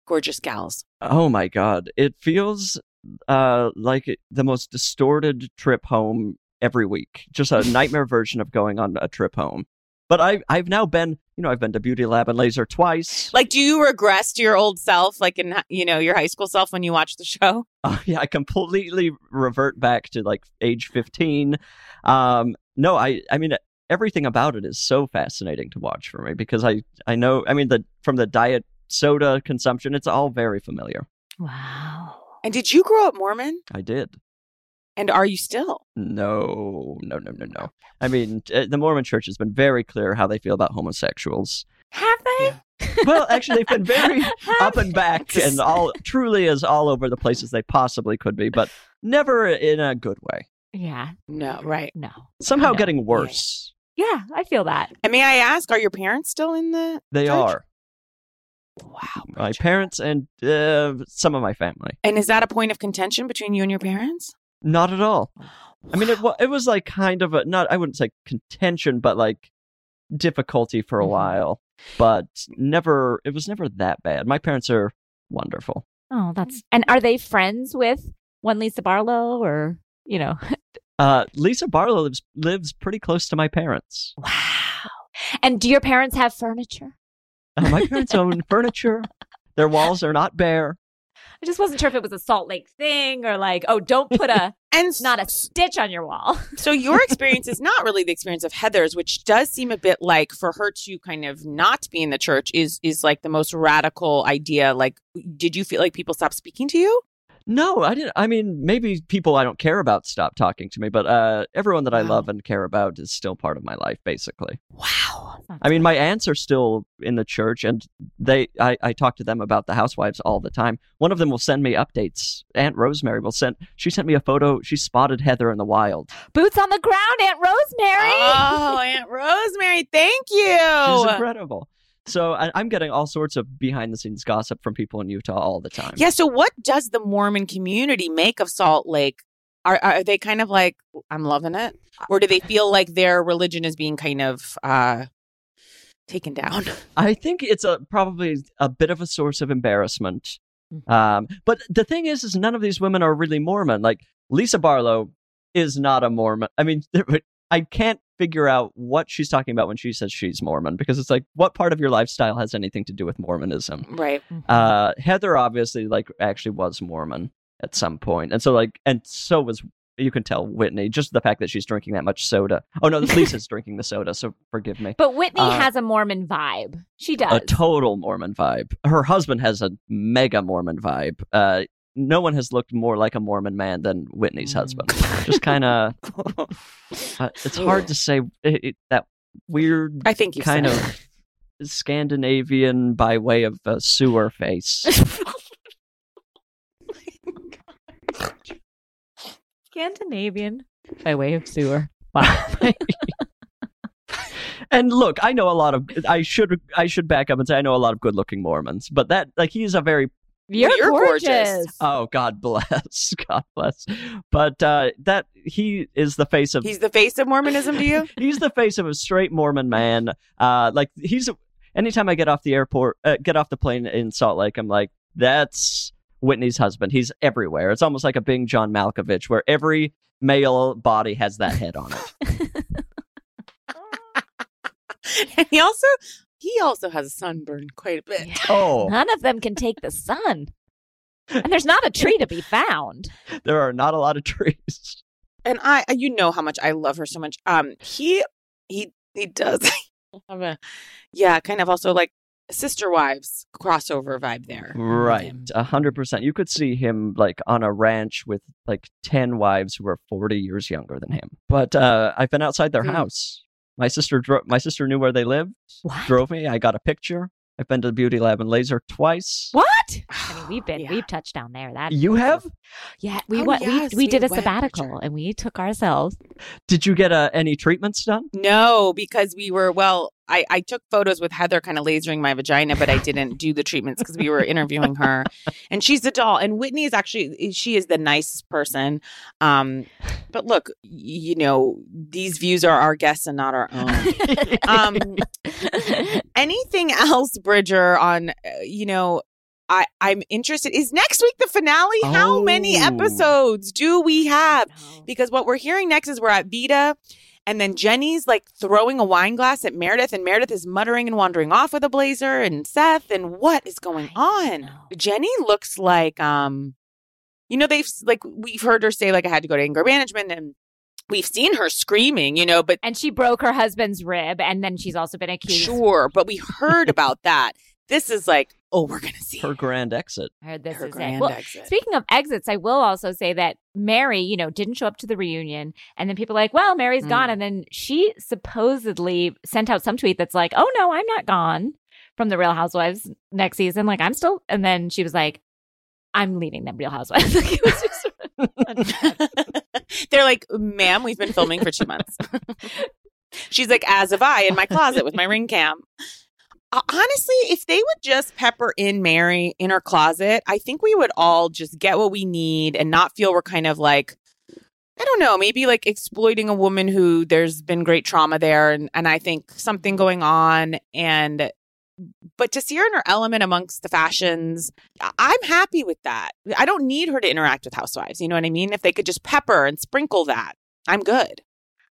gorgeous gals. Oh my god, it feels uh like the most distorted trip home every week. Just a (laughs) nightmare version of going on a trip home. But I I've now been, you know, I've been to Beauty Lab and Laser twice. Like, do you regress to your old self, like in you know your high school self when you watch the show? Oh (laughs) yeah, I completely revert back to like age 15. Um no, I I mean everything about it is so fascinating to watch for me because I I know I mean the from the diet soda consumption it's all very familiar. Wow. And did you grow up Mormon? I did. And are you still? No, no, no, no, no. I mean, uh, the Mormon church has been very clear how they feel about homosexuals. Have they? Well, actually, they've been very (laughs) up and back and all truly as all over the places they possibly could be, but never in a good way. Yeah. No, right. No. Somehow No. getting worse. Yeah, I feel that. And may I ask, are your parents still in the? They church? are. Wow. My parents and uh, some of my family. And is that a point of contention between you and your parents? Not at all. I mean, it, it was like kind of a, not, I wouldn't say contention, but like difficulty for a Mhm. while, but never, it was never that bad. My parents are wonderful. Oh, that's. And are they friends with one Lisa Barlow or, you know? (laughs) Uh, Lisa Barlow lives lives pretty close to my parents. Wow. And do your parents have furniture? My parents own (laughs) furniture. Their walls are not bare. I just wasn't sure if it was a Salt Lake thing or like, oh, don't put a (laughs) And not a stitch on your wall. (laughs) So your experience is not really the experience of Heather's, which does seem a bit like for her to kind of not be in the church is is like the most radical idea. Like, did you feel like people stopped speaking to you? No, I didn't. I mean, maybe people I don't care about stop talking to me, but uh, everyone that I love and care about is still part of my life, basically. Wow. I mean, my aunts are still in the church, and they I, I talk to them about the housewives all the time. One of them will send me updates. Aunt Rosemary will send. She sent me a photo. She spotted Heather in the wild. Boots on the ground, Aunt Rosemary. Oh, Aunt Rosemary, thank you. (laughs) She's you. incredible. So I, I'm getting all sorts of behind the scenes gossip from people in Utah all the time. Yeah. So, what does the Mormon community make of Salt Lake Are are they kind of like I'm loving it, or do they feel like their religion is being kind of uh taken down? (laughs) I think it's a probably a bit of a source of embarrassment. Mhm. Um, but the thing is, is none of these women are really Mormon. Like Lisa Barlow is not a Mormon. I mean, (laughs) I can't figure out what she's talking about when she says she's Mormon because it's like, what part of your lifestyle has anything to do with Mormonism? Right. Uh, Heather obviously like actually was Mormon at some point, and so like, and so was you can tell Whitney just the fact that she's drinking that much soda. Oh no, this (laughs) Lisa's drinking the soda, so forgive me. But Whitney Uh, has a Mormon vibe. She does. A total Mormon vibe. Her husband has a mega Mormon vibe. Uh, no one has looked more like a Mormon man than Whitney's husband. Just kind of, (laughs) uh, it's hard to say it, it- that weird I think you kind said of Scandinavian by way of a sewer face. (laughs) Scandinavian by way of sewer. Wow. (laughs) and look, I know a lot of. I should I should back up and say I know a lot of good looking Mormons, but that like he's a very You're, you're gorgeous. gorgeous. oh God bless (laughs) God bless, but uh, that he is the face of He's the face of Mormonism to you? (laughs) he's the face of a straight Mormon man. Uh, like he's anytime I get off the airport, uh, get off the plane in Salt Lake, I'm like, that's Whitney's husband. He's everywhere. It's almost like a Being John Malkovich, where every male body has that head on it. (laughs) and he also he also has a sunburn quite a bit. Oh, None of them can take the sun. And there's not a tree to be found. there are not a lot of trees. And I you know how much I love her so much. Um he he he does (laughs) have a yeah, kind of also like sister wives crossover vibe there. Right, a hundred percent. You could see him like on a ranch with like ten wives who are forty years younger than him. But uh, I've been outside their Hmm. house. My sister, dro- my sister knew where they lived. What? Drove me. I got a picture. I've been to the beauty lab and laser twice. What? (sighs) I mean, we've been Yeah. we've touched down there. That You have? Yeah, we Oh, went. yes, we we we did a sabbatical and we took ourselves. Did you get uh, any treatments done? No, because we were well. I, I took photos with Heather, kind of lasering my vagina, but I didn't do the treatments because we were (laughs) interviewing her, and she's a doll. And Whitney is actually she is the nicest person. Um, but look, you know these views are our guests and not our own. (laughs) Um, Anything else, Bridger? On uh, you know, I I'm interested. Is next week the finale? How many Oh. episodes do we have? because what we're hearing next is we're at Vida, and then Jenny's like throwing a wine glass at Meredith, and Meredith is muttering and wandering off with a blazer and Seth, and what is going on? Jenny looks like um, you know they've like we've heard her say like I had to go to anger management, and we've seen her screaming, you know, but and she broke her husband's rib, and then she's also been accused. sure, but we heard about that. This is like oh, we're gonna see Her grand exit. I heard this her is it. Well, exit. Speaking of exits, I will also say that Mary, you know, didn't show up to the reunion. And then people are like, well, Mary's Mm. gone. And then she supposedly sent out some tweet that's like, oh, no, I'm not gone from the Real Housewives next season. Like, I'm still. And then she was like, I'm leaving the Real Housewives. (laughs) like, it was just. (laughs) They're like, ma'am, we've been filming for two months. (laughs) She's like, as have I in my closet with my ring cam. Uh, honestly, if they would just pepper in Mary in her closet, I think we would all just get what we need and not feel we're kind of like, I don't know, maybe like exploiting a woman who there's been great trauma there and, and I think something going on and but to see her in her element amongst the fashions, I'm happy with that. I don't need her to interact with housewives. You know what I mean? If they could just pepper and sprinkle that, I'm good.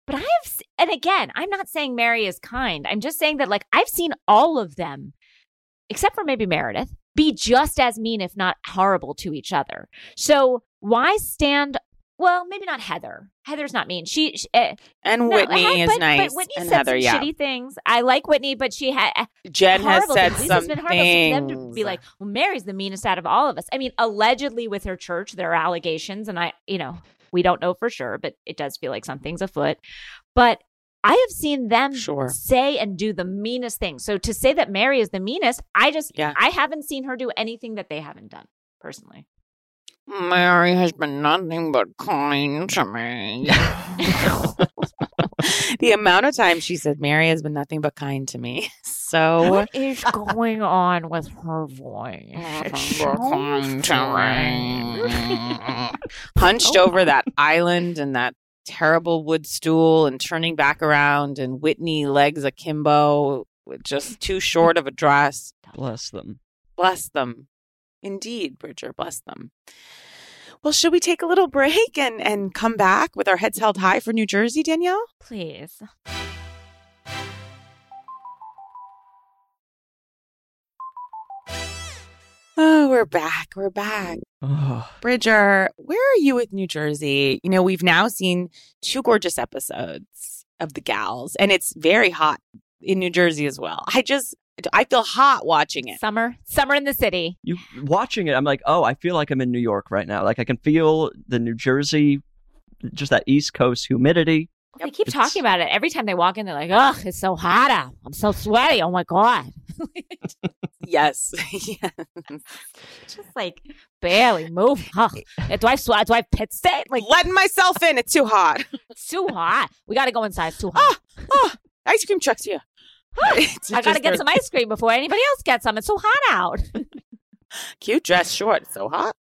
But I have, and again, I'm not saying Mary is kind. I'm just saying that, like, I've seen all of them, except for maybe Meredith, be just as mean, if not horrible, to each other. So why stand? Well, maybe not Heather. Heather's not mean. She, she uh, And no, Whitney is but, nice. But Whitney and said Heather, some yeah. shitty things. I like Whitney, but she had Jen has said things. some been horrible. So for them to be like, well, Mary's the meanest out of all of us. I mean, allegedly with her church, there are allegations, and I, you know, we don't know for sure, but it does feel like something's afoot. But I have seen them Sure. say and do the meanest things. So to say that Mary is the meanest, I just, Yeah. I haven't seen her do anything that they haven't done personally. Mary has been nothing but kind to me. (laughs) the amount of time she said Mary has been nothing but kind to me. (laughs) So What is going on with her voice? It's so kind to me. (laughs) Hunched Oh over that island and that terrible wood stool and turning back around and Whitney legs akimbo with just too short of a dress. Bless them. Bless them. Indeed, Bridger, bless them. Well, should we take a little break and, and come back with our heads held high for New Jersey, Danielle? Please. Oh, we're back. We're back. Oh, Bridger, where are you with New Jersey? You know, we've now seen two gorgeous episodes of The Gals, and it's very hot in New Jersey as well. I just, I feel hot watching it. Summer. Summer in the city. you watching it? I'm like, oh, I feel like I'm in New York right now. Like I can feel the New Jersey, just that East Coast humidity. They Yep. keep It's- talking about it every time they walk in. They're like, "Ugh, it's so hot out. I'm so sweaty. Oh my god!" (laughs) Yes. (laughs) (laughs) yes. Just like barely move. Ugh. Do I sweat? Do I have pit state? Like Letting myself in. It's too hot. it's too hot. We got to go inside. It's too ah, hot. Oh, ice cream truck's here. It's (laughs) I got to get some ice cream before anybody else gets some. It's so hot out. (laughs) Cute dress, short. So hot.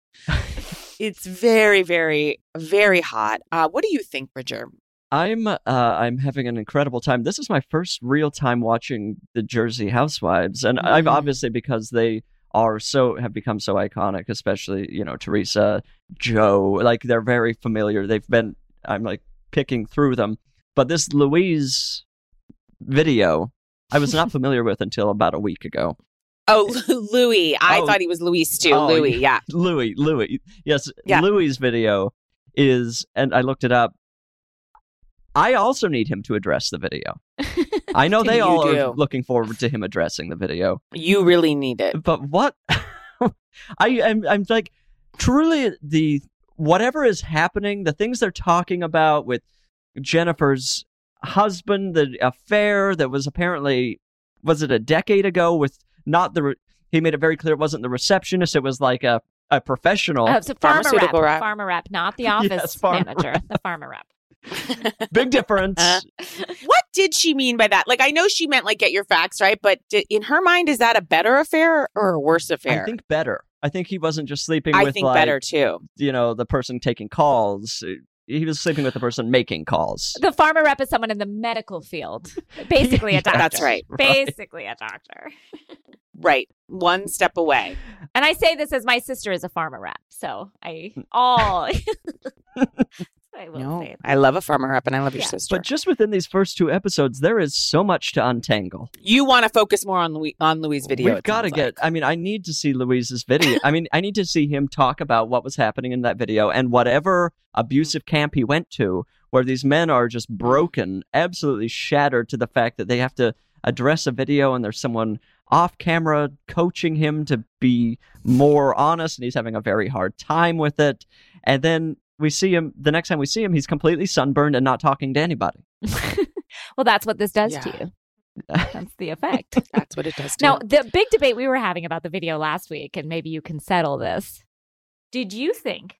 it's very, very, very hot. Uh, what do you think, Bridger? I'm uh, I'm having an incredible time. This is my first real time watching the Jersey Housewives, and I've Mhm. obviously because they are so have become so iconic, especially you know Teresa, Joe, like they're very familiar. They've been I'm like picking through them, but this Louise video I was not familiar with until about a week ago. Oh, (laughs) Louis. I Oh. thought he was Luis too. Oh, Louis, yeah. Louis, (laughs) Louis, yes, Yeah. Louis' video is, and I looked it up. I also need him to address the video. (laughs) I know they all do. are looking forward to him addressing the video, You really need it. but what? I am, I'm like, truly the whatever is happening, the things they're talking about with Jennifer's husband, the affair that was apparently was it a decade ago with not the. Re- he made it very clear it wasn't the receptionist; it was like a a professional. Oh, it's a pharma rep. Rep. Pharma rep, not the (laughs) office farmer manager. The pharma rep. (laughs) Big difference. Uh, what did she mean by that? Like, I know she meant like get your facts right, but di- in her mind, is that a better affair or a worse affair? I think better. I think he wasn't just sleeping I with think like, better too. you know, the person taking calls. He was sleeping with the person making calls. The pharma rep is someone in the medical field, (laughs) basically a doctor. That's (laughs) right. Basically a doctor. Right, one step away. And I say this as my sister is a pharma rep, so I all. (laughs) I will No, say. I love a farmer up and I love your Yeah. sister. But just within these first two episodes, there is so much to untangle. you want to focus more on Louis on Louis' video. We've got to get. like. I mean, I need to see Louise's video. I mean, I need to see him talk about what was happening in that video and whatever abusive mm-hmm. camp he went to, where these men are just broken, absolutely shattered to the fact that they have to address a video and there's someone off camera coaching him to be more honest, and he's having a very hard time with it. And then we see him the next time we see him, he's completely sunburned and not talking to anybody. (laughs) well, that's what this does Yeah. to you. (laughs) That's the effect. (laughs) That's what it does. To now, you. the big debate we were having about the video last week, and maybe you can settle this. Did you think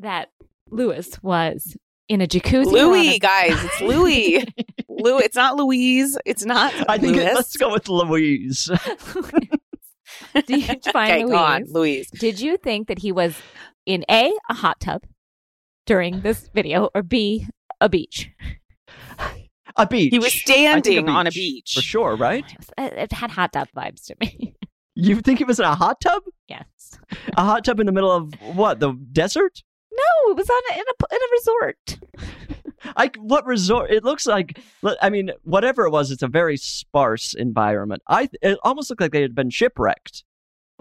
that Lewis was in a jacuzzi? Louis, a- guys, it's Louis. Lou, it's not Louise. It's not. I think Louis. let's go with Louise. Did you find okay, Louise? on, Louise. Did you think that he was in A, a hot tub during this video, or B, a beach? a beach. He was I think standing on a beach. for sure, right? It it had hot tub vibes to me. (laughs) You think it was in a hot tub? yes. A hot tub in the middle of what? The desert? No, it was on a, in a in a resort. (laughs) I what resort? It looks like. I mean, whatever it was, it's a very sparse environment. I it almost looked like they had been shipwrecked. (laughs)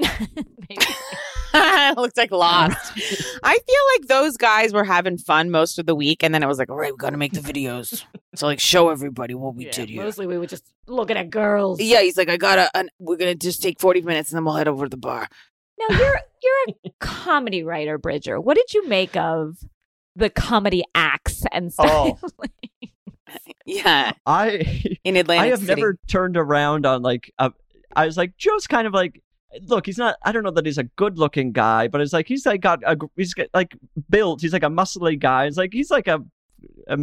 Maybe. (laughs) it looks like lost. (laughs) I feel like those guys were having fun most of the week, and then it was like, all right, we got to make the videos to like show everybody what we Yeah, did here. Mostly we were just looking at girls. Yeah, he's like, I gotta. Uh, we're gonna just take forty minutes, and then we'll head over to the bar. Now you're (laughs) you're a comedy writer, Bridger. What did you make of the comedy acts and stuff? Yeah, I in Atlantic I have City. never turned around on like. A, I was like Joe's kind of like look, he's not. I don't know that he's a good-looking guy, but it's like he's like got a he's got, like built. He's like a muscly guy. It's like he's like a, a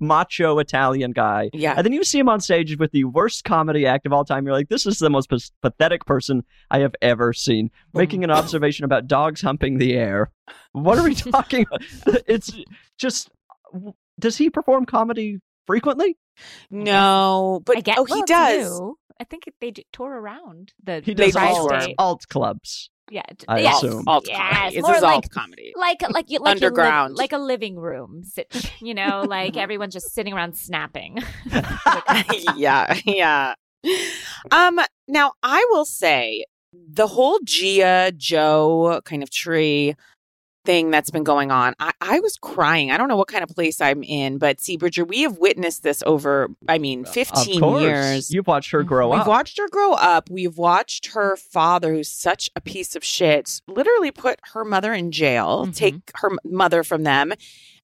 macho Italian guy. Yeah. And then you see him on stage with the worst comedy act of all time. You're like, this is the most p- pathetic person I have ever seen. Making an (laughs) observation about dogs humping the air. What are we (laughs) talking about? (laughs) It's just, does he perform comedy frequently? No, but I get, oh, well, he does. new. I think they d- tour around the He They does tri alt, alt clubs. Yeah, d- I yes. assume. Alt Yes, comedy. This more like- alt comedy. like like you like you live- Underground. like a living room, sit, you know, (laughs) like everyone's just sitting around snapping. (laughs) (laughs) yeah, yeah. Um, now I will say the whole Gia Joe kind of tree thing that's been going on. I, I was crying. I don't know what kind of place I'm in, but see, Bridger, we have witnessed this over, I mean, 15 of years. You've watched her grow up. We've watched her grow up. We've watched her father, who's such a piece of shit, literally put her mother in jail, Mhm. take her mother from them.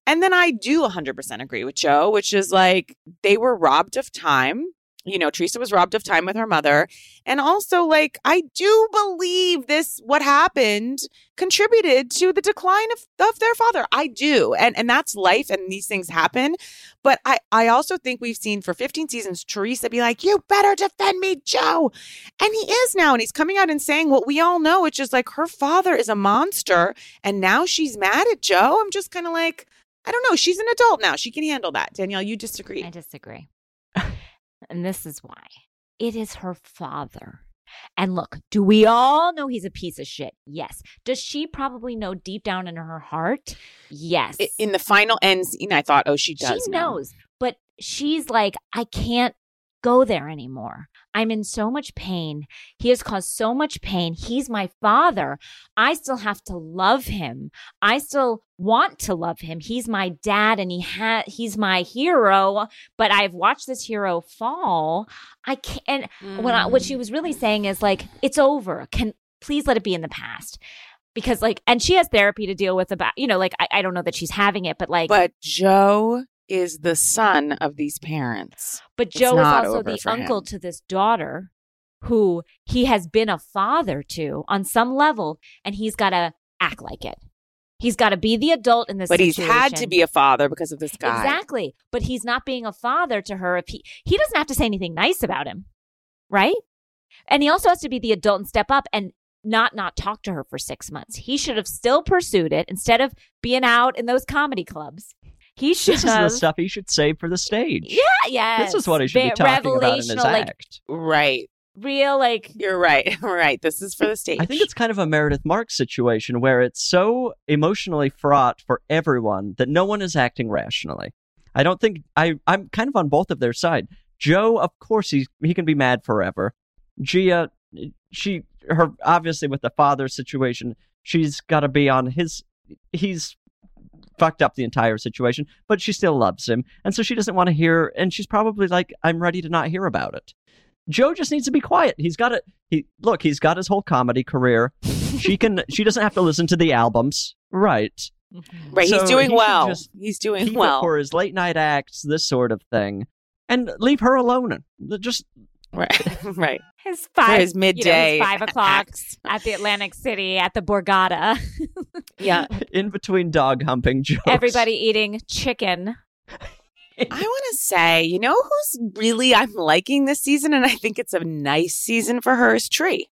And then I do 100% agree with Joe, which is like they were robbed of time. You know, Teresa was robbed of time with her mother. And also, like, I do believe this, what happened contributed to the decline of, of their father. I do. And and that's life and these things happen. But I, I also think we've seen for 15 seasons Teresa be like, You better defend me, Joe. And he is now. And he's coming out and saying what we all know, which is like her father is a monster. And now she's mad at Joe. I'm just kind of like, I don't know. She's an adult now. She can handle that. Danielle, you disagree. I disagree. And this is why. It is her father. And look, do we all know he's a piece of shit? Yes. Does she probably know deep down in her heart? Yes. In the final end scene, I thought, oh, she does. she know. knows, but she's like, I can't go there anymore. I'm in so much pain. He has caused so much pain. He's my father. I still have to love him. I still want to love him. He's my dad and he had he's my hero, but I've watched this hero fall. I can't and what I, what Mm. she was really saying is like it's over. Can please let it be in the past. Because like and she has therapy to deal with about you know like I, I don't know that she's having it but like But Joe is the son of these parents. But Joe is also the uncle him. to this daughter who he has been a father to on some level, and he's got to act like it. He's got to be the adult in this But he's had to be a father because of this guy. Exactly. But he's not being a father to her if he he doesn't have to say anything nice about him. Right? And he also has to be the adult and step up and not not talk to her for 6 months. He should have still pursued it instead of being out in those comedy clubs. He should This is the stuff he should save for the stage. Yeah, yeah. This is what he should be Ve- talking about in his like act. Right. real like You're right. (laughs) Right. This is for the stage. I think it's kind of a Meredith Marks situation where it's so emotionally fraught for everyone that no one is acting rationally. I don't think I I'm kind of on both of their side. Joe, of course, he he can be mad forever. Gia, she her obviously with the father situation, she's got to be on his. He's fucked up the entire situation, but she still loves him, and so she doesn't want to hear. And she's probably like, "I'm ready to not hear about it." Joe just needs to be quiet. He's got it. He look. He's got his whole comedy career. she can. (laughs) She doesn't have to listen to the albums, right? Mm-hmm. right. so he's doing he well. He's doing Keep it well. for his late night acts, this sort of thing, and leave her alone. Just right. (laughs) right. his For five his midday you know, his five o'clock at the Atlantic City at the Borgata. (laughs) Yeah. (laughs) in between dog humping jokes. Everybody eating chicken. I want to say, you know who's really I'm liking this season, and I think it's a nice season for her is Tre.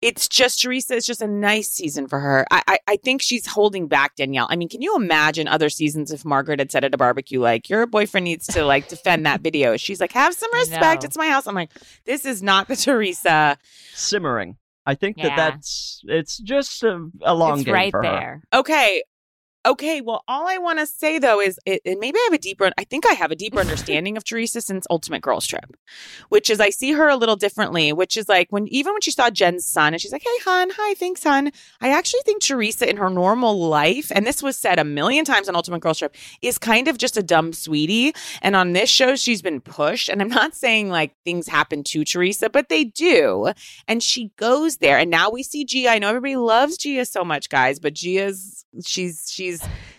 It's just Teresa. It's just a nice season for her. I, I I think she's holding back Danielle. I mean, can you imagine other seasons if Margaret had said at a barbecue like your boyfriend needs to like defend that video? She's like, have some respect. No. It's my house. I'm like, this is not the Teresa. simmering. I think Yeah. that that's it's just a, a long it's game right for her. there. Okay. Okay, well, all I want to say though is, it, and maybe I have a deeper, I think I have a deeper understanding of Teresa since Ultimate Girls Trip, which is I see her a little differently, which is like when, even when she saw Jen's son and she's like, hey, hon, hi, thanks, hon. I actually think Teresa in her normal life, and this was said a million times on Ultimate Girls Trip, is kind of just a dumb sweetie. And on this show, she's been pushed. And I'm not saying like things happen to Teresa, but they do. And she goes there. And now we see Gia. I know everybody loves Gia so much, guys, but Gia's she's she's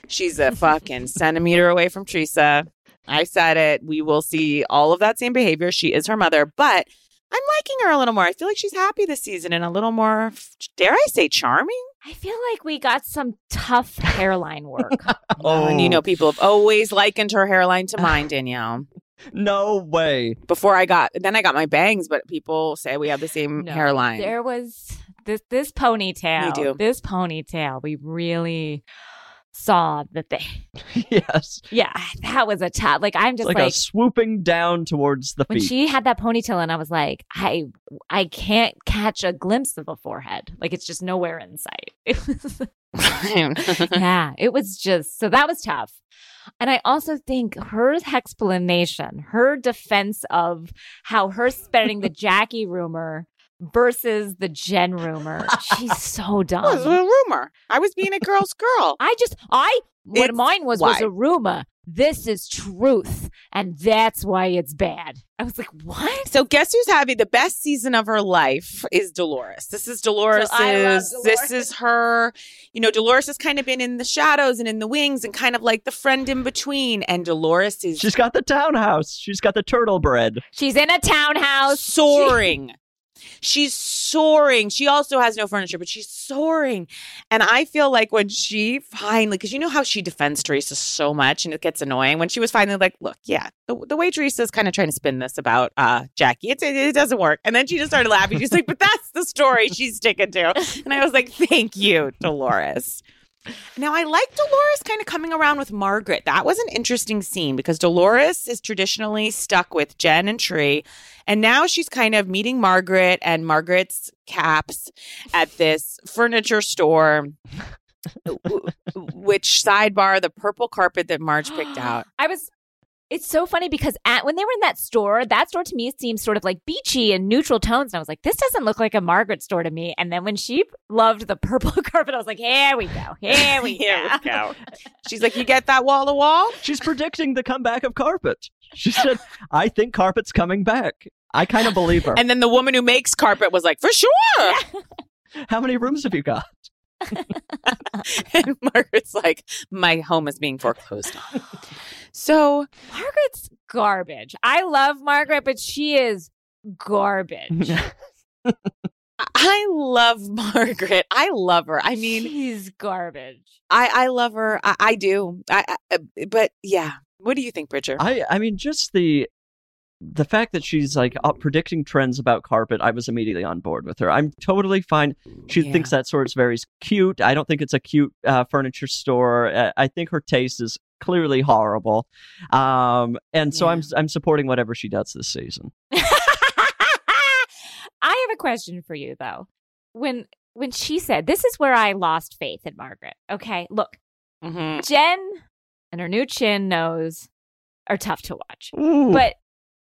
she's a fucking centimeter away from Teresa. I said it. We will see all of that same behavior. She is her mother, but I'm liking her a little more. I feel like she's happy this season and a little more, dare I say, charming. I feel like we got some tough hairline work. (laughs) Oh, and you know, people have always likened her hairline to mine, Danielle. (sighs) No way. Before I got, then I got my bangs, but people say we have the same No, hairline. There was this this ponytail. We do. This ponytail. We really saw that they (laughs) yes. Yeah, that was a tough like I'm just like, like, a swooping down towards the when feet. she had that ponytail and I was like, I I can't catch a glimpse of a forehead. Like it's just nowhere in sight. It was (laughs) (laughs) yeah, it was just so that was tough. And I also think her explanation, her defense of how her spreading the Jackie rumor versus the Jen rumor, she's (laughs) so Oh, it was a rumor. I was being a girl's girl. I just, I, what It's mine was, was a rumor. This is truth. And that's why it's bad. I was like, what? So guess who's having the best season of her life is Dolores. This is Dolores's. I love This is her. You know, Dolores has kind of been in the shadows and in the wings and kind of like the friend in between. And Dolores is She's got the townhouse. She's got the turtle bread. She's in a townhouse. soaring. She's soaring. She also has no furniture, but she's soaring. And I feel like when she finally, because you know how she defends Teresa so much and it gets annoying, when she was finally like, look, yeah, the, the way Teresa's kind of trying to spin this about uh, Jackie, it's, it, it doesn't work. And then she just started laughing. She's like, but that's the story she's sticking to. And I was like, thank you, Dolores. Now, I like Dolores kind of coming around with Margaret. That was an interesting scene because Dolores is traditionally stuck with Jen and Tre. And now she's kind of meeting Margaret and Margaret's caps at this furniture store. (laughs) Which sidebar, the purple carpet that Marge picked out. I was. It's so funny because at when they were in that store, that store to me seemed sort of like beachy and neutral tones, and I was like, "This doesn't look like a Margaret store to me." And then when she loved the purple (laughs) carpet, I was like, "Here we go, here we (laughs) Here go." we go. (laughs) She's like, You get that wall to wall? She's predicting the comeback of carpet. She said, I think carpet's coming back. I kind of believe her. And then the woman who makes carpet was like, For sure. How many rooms have you got? (laughs) and Margaret's like, My home is being foreclosed on. So Margaret's garbage. I love Margaret, but she is garbage. (laughs) I love Margaret. I love her. I mean, she's garbage. I, I love her. I, I do. I, I, uh, but yeah. What do you think, Bridger? I I mean just the the fact that she's like up predicting trends about carpet, I was immediately on board with her. I'm totally fine. She Yeah. thinks that store's very cute. I don't think it's a cute uh, furniture store. Uh, I think her taste is clearly horrible. Um, and so I'm I'm supporting whatever she does this season. (laughs) I have a question for you though. When when she said, "This is where I lost faith in Margaret." Okay, look, Mhm. Jen and her new chin nose are tough to watch, Ooh, but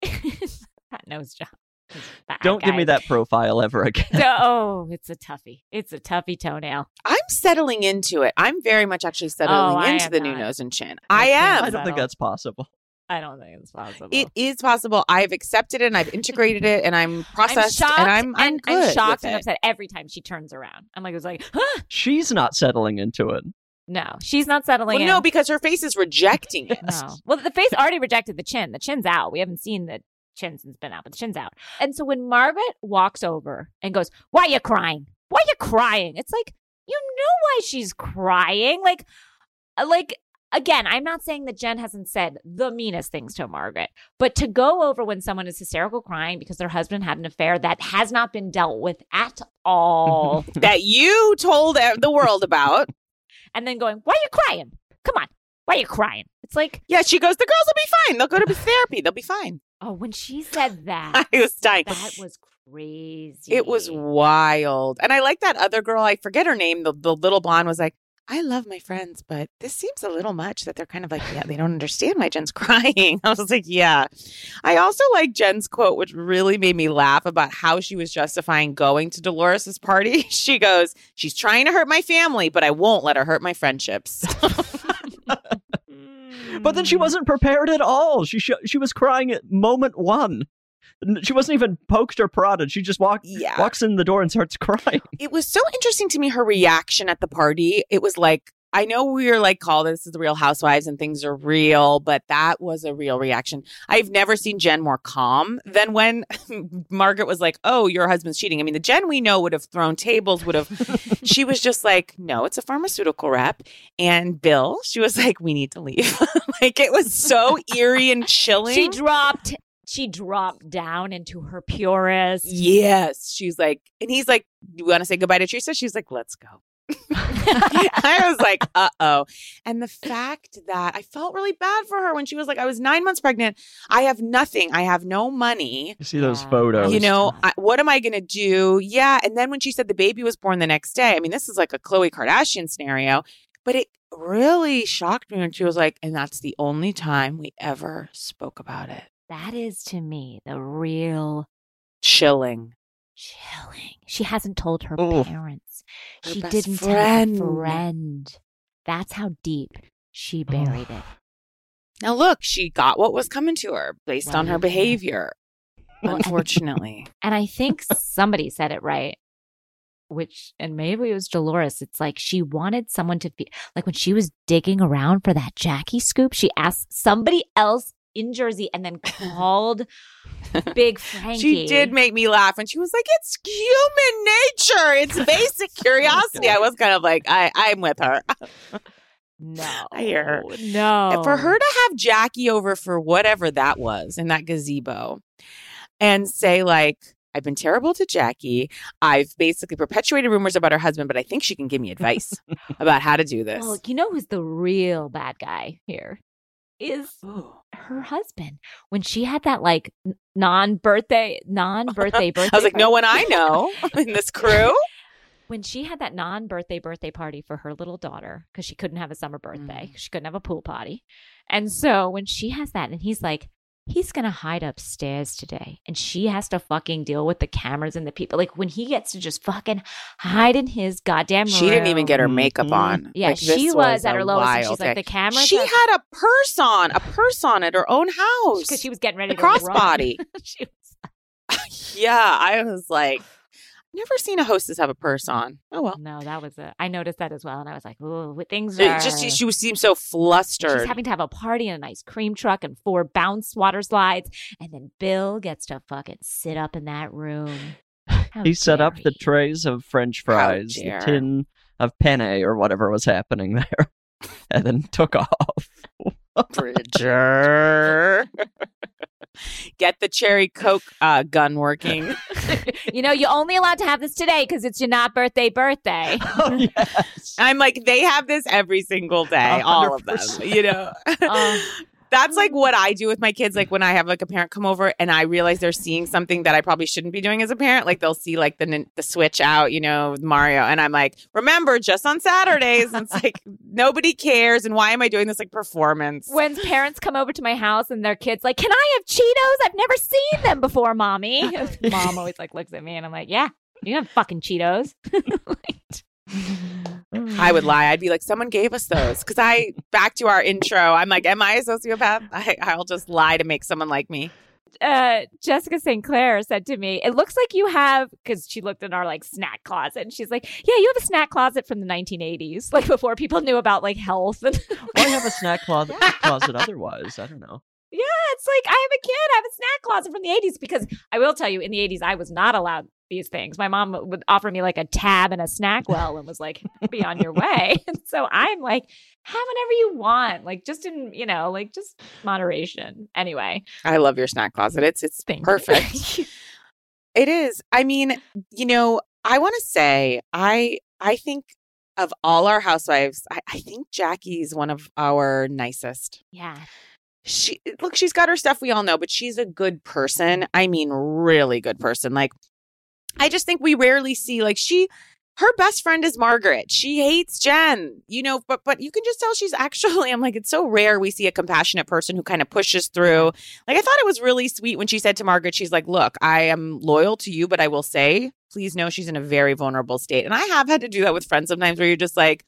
(laughs) that nose job. bad, don't give me that profile ever (laughs) again. Oh, it's a toughie. It's a toughie toenail. I'm settling into it. I'm very much actually settling Oh, into am the new nose and chin. I I can't am. I don't think that's possible. I don't think it's possible. It is possible. I've accepted it and I've integrated it and I'm (laughs) I'm processed shocked and I'm I'm, and good shocked and upset every time she turns around. I'm like, it was like, huh? She's not settling into it. No, she's not settling Well, in. no, because her face is rejecting it. No. Well, the face already rejected the chin. The chin's out. We haven't seen the chin since been out, but the chin's out. And so when Margaret walks over and goes, Why are you crying? Why are you crying? It's like, you know why she's crying. Like, uh, like, again, I'm not saying that Jen hasn't said the meanest things to Margaret, but to go over when someone is hysterical crying because their husband had an affair that has not been dealt with at all, (laughs) that you told the world about. And then going, Why are you crying? Come on. Why are you crying? It's like, Yeah, she goes, the girls will be fine. They'll go to therapy. They'll be fine. oh, when she said (laughs) that. I was dying. That was crazy. It was wild. And I like that other girl. I forget her name. The, the little blonde was like, I love my friends, but this seems a little much that they're kind of like, yeah, they don't understand why Jen's (laughs) crying. I was like, yeah. I also like Jen's quote, which really made me laugh about how she was justifying going to Dolores's party. (laughs) She goes, she's trying to hurt my family, but I won't let her hurt my friendships. (laughs) But then she mm. wasn't prepared at all. She sh- she was crying at moment one. N- She wasn't even poked or prodded. She just walked yeah. walks in the door and starts (laughs) crying. It was so interesting to me, her reaction at the party. It was like, I know we are like called this is the Real Housewives and things are real, but that was a real reaction. I've never seen Jen more calm than when (laughs) Margaret was like, "Oh, your husband's cheating." I mean, the Jen we know would have thrown tables, would have. (laughs) she was just like, "No, it's a pharmaceutical rep." And Bill, she was like, "We need to leave." like it was so eerie and chilling. She dropped. She dropped down into her purest. Yes, she's like, and he's like, "You want to say goodbye to Teresa?" She's like, "Let's go." (laughs) I was like, (laughs) uh oh. And the fact that I felt really bad for her when she was like, I was nine months pregnant. I have nothing. I have no money. You see those Yeah. photos. You know, I, what am I going to do? Yeah. And then when she said the baby was born the next day, I mean, this is like a Khloe Kardashian scenario, but it really shocked me when she was like, and that's the only time we ever spoke about it. That is to me the real Chilling. chilling. She hasn't told her Oof. parents. Her she didn't friend. tell a friend. That's how deep she buried it. Now, look, she got what was coming to her based on her behavior, Well, unfortunately. (laughs) And I think somebody said it right, which, and maybe it was Dolores. It's like she wanted someone to feel like when she was digging around for that Jackie scoop, she asked somebody else in Jersey and then (laughs) called Big Frankie. She did make me laugh when she was like, "It's human nature. It's (laughs) basic (laughs) oh curiosity." I was kind of like, "I, I'm with her." No. I hear her. No. For her to have Jackie over for whatever that was in that gazebo, and say like, "I've been terrible to Jackie. I've basically perpetuated rumors about her husband, but I think she can give me advice about how to do this." Well, you know who's the real bad guy here? Is Ooh. Her husband. When she had that like non-birthday, non-birthday birthday. (laughs) I was like, party- "No one I know (laughs) in this crew." when she had that non-birthday birthday party for her little daughter because she couldn't have a summer birthday Mm. she couldn't have a pool party and so when she has that and he's like he's gonna hide upstairs today and she has to fucking deal with the cameras and the people like when he gets to just fucking hide in his goddamn room. She didn't even get her makeup Mhm. on. yeah Like, she this was, at her lowest and wild she's like the cameras She had a purse on, a purse on at her own house. because she was getting ready a to run. (laughs) crossbody. (laughs) yeah, I was like, never seen a hostess have a purse on. Oh well. no that was a i noticed that as well and i was like oh things It are just she, she seemed so flustered. She's having to have a party in a nice cream truck and four bounce water slides. And then Bill gets to fucking sit up in that room. (sighs) How he set up dare the trays of French fries, the tin of penne or whatever was happening (laughs) there, and then took off. Bridger. (laughs) Get the cherry coke uh, gun working. (laughs) you know, you're only allowed to have this today because it's your not birthday birthday. (laughs) oh yes. I'm like, they have this every single day, A all of them. You know, Um, that's like what I do with my kids. Like when I have like a parent come over and I realize they're seeing something that I probably shouldn't be doing as a parent. Like they'll see like the the switch out, you know, with Mario, and I'm like, remember, just on Saturdays. And it's like (laughs) nobody cares, and why am I doing this like performance? when parents come over to my house and their kids like, "Can I have Cheetos? I've never seen them before, mommy." (laughs) Mom always like looks at me and I'm like, "Yeah, you have fucking Cheetos." (laughs) I would lie. I'd be like, someone gave us those. Because I, back to our intro, I'm like, am I a sociopath? (laughs) I, I'll just lie to make someone like me. uh, Jessica St. Clair said to me, "It looks like you have," because she looked in our like snack closet, and she's like, "Yeah, you have a snack closet from the 1980s, (laughs) like before people knew about like health." And Why have a snack closet, (laughs) closet otherwise? I don't know. Yeah, it's like I have a kid, I have a snack closet from the 80s because I will tell you, in the 80s, I was not allowed these things. My mom would offer me like a tab and a snack (laughs) well, and was like, "Be on your way." (laughs) And so I'm like, have whatever you want, like just in you know, like just moderation. Anyway, I love your snack closet. It's it's thank (laughs) perfect. It is. I mean, you know, I want to say, I I think of all our housewives, I, I think Jackie's one of our nicest. yeah, She look, she's got her stuff we all know, but she's a good person. I mean, really good person. Like, I just think we rarely see like she. Her best friend is Margaret. She hates Jen, you know, but but you can just tell she's actually. (laughs) I'm like, it's so rare we see a compassionate person who kind of pushes through. Like I thought it was really sweet when she said to Margaret, she's like, "Look, I am loyal to you, but I will say, please know she's in a very vulnerable state." And I have had to do that with friends sometimes, where you're just like,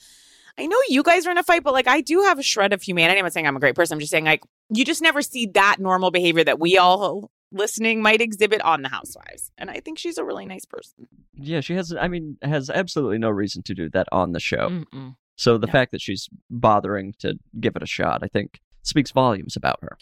"I know you guys are in a fight, but like I do have a shred of humanity." I'm not saying I'm a great person. I'm just saying like you just never see that normal behavior that we all listening might exhibit on the Housewives, and I think she's a really nice person. Yeah, she has. I mean, has absolutely no reason to do that on the show. Mm-mm. So the No. fact that she's bothering to give it a shot, I think, speaks volumes about her.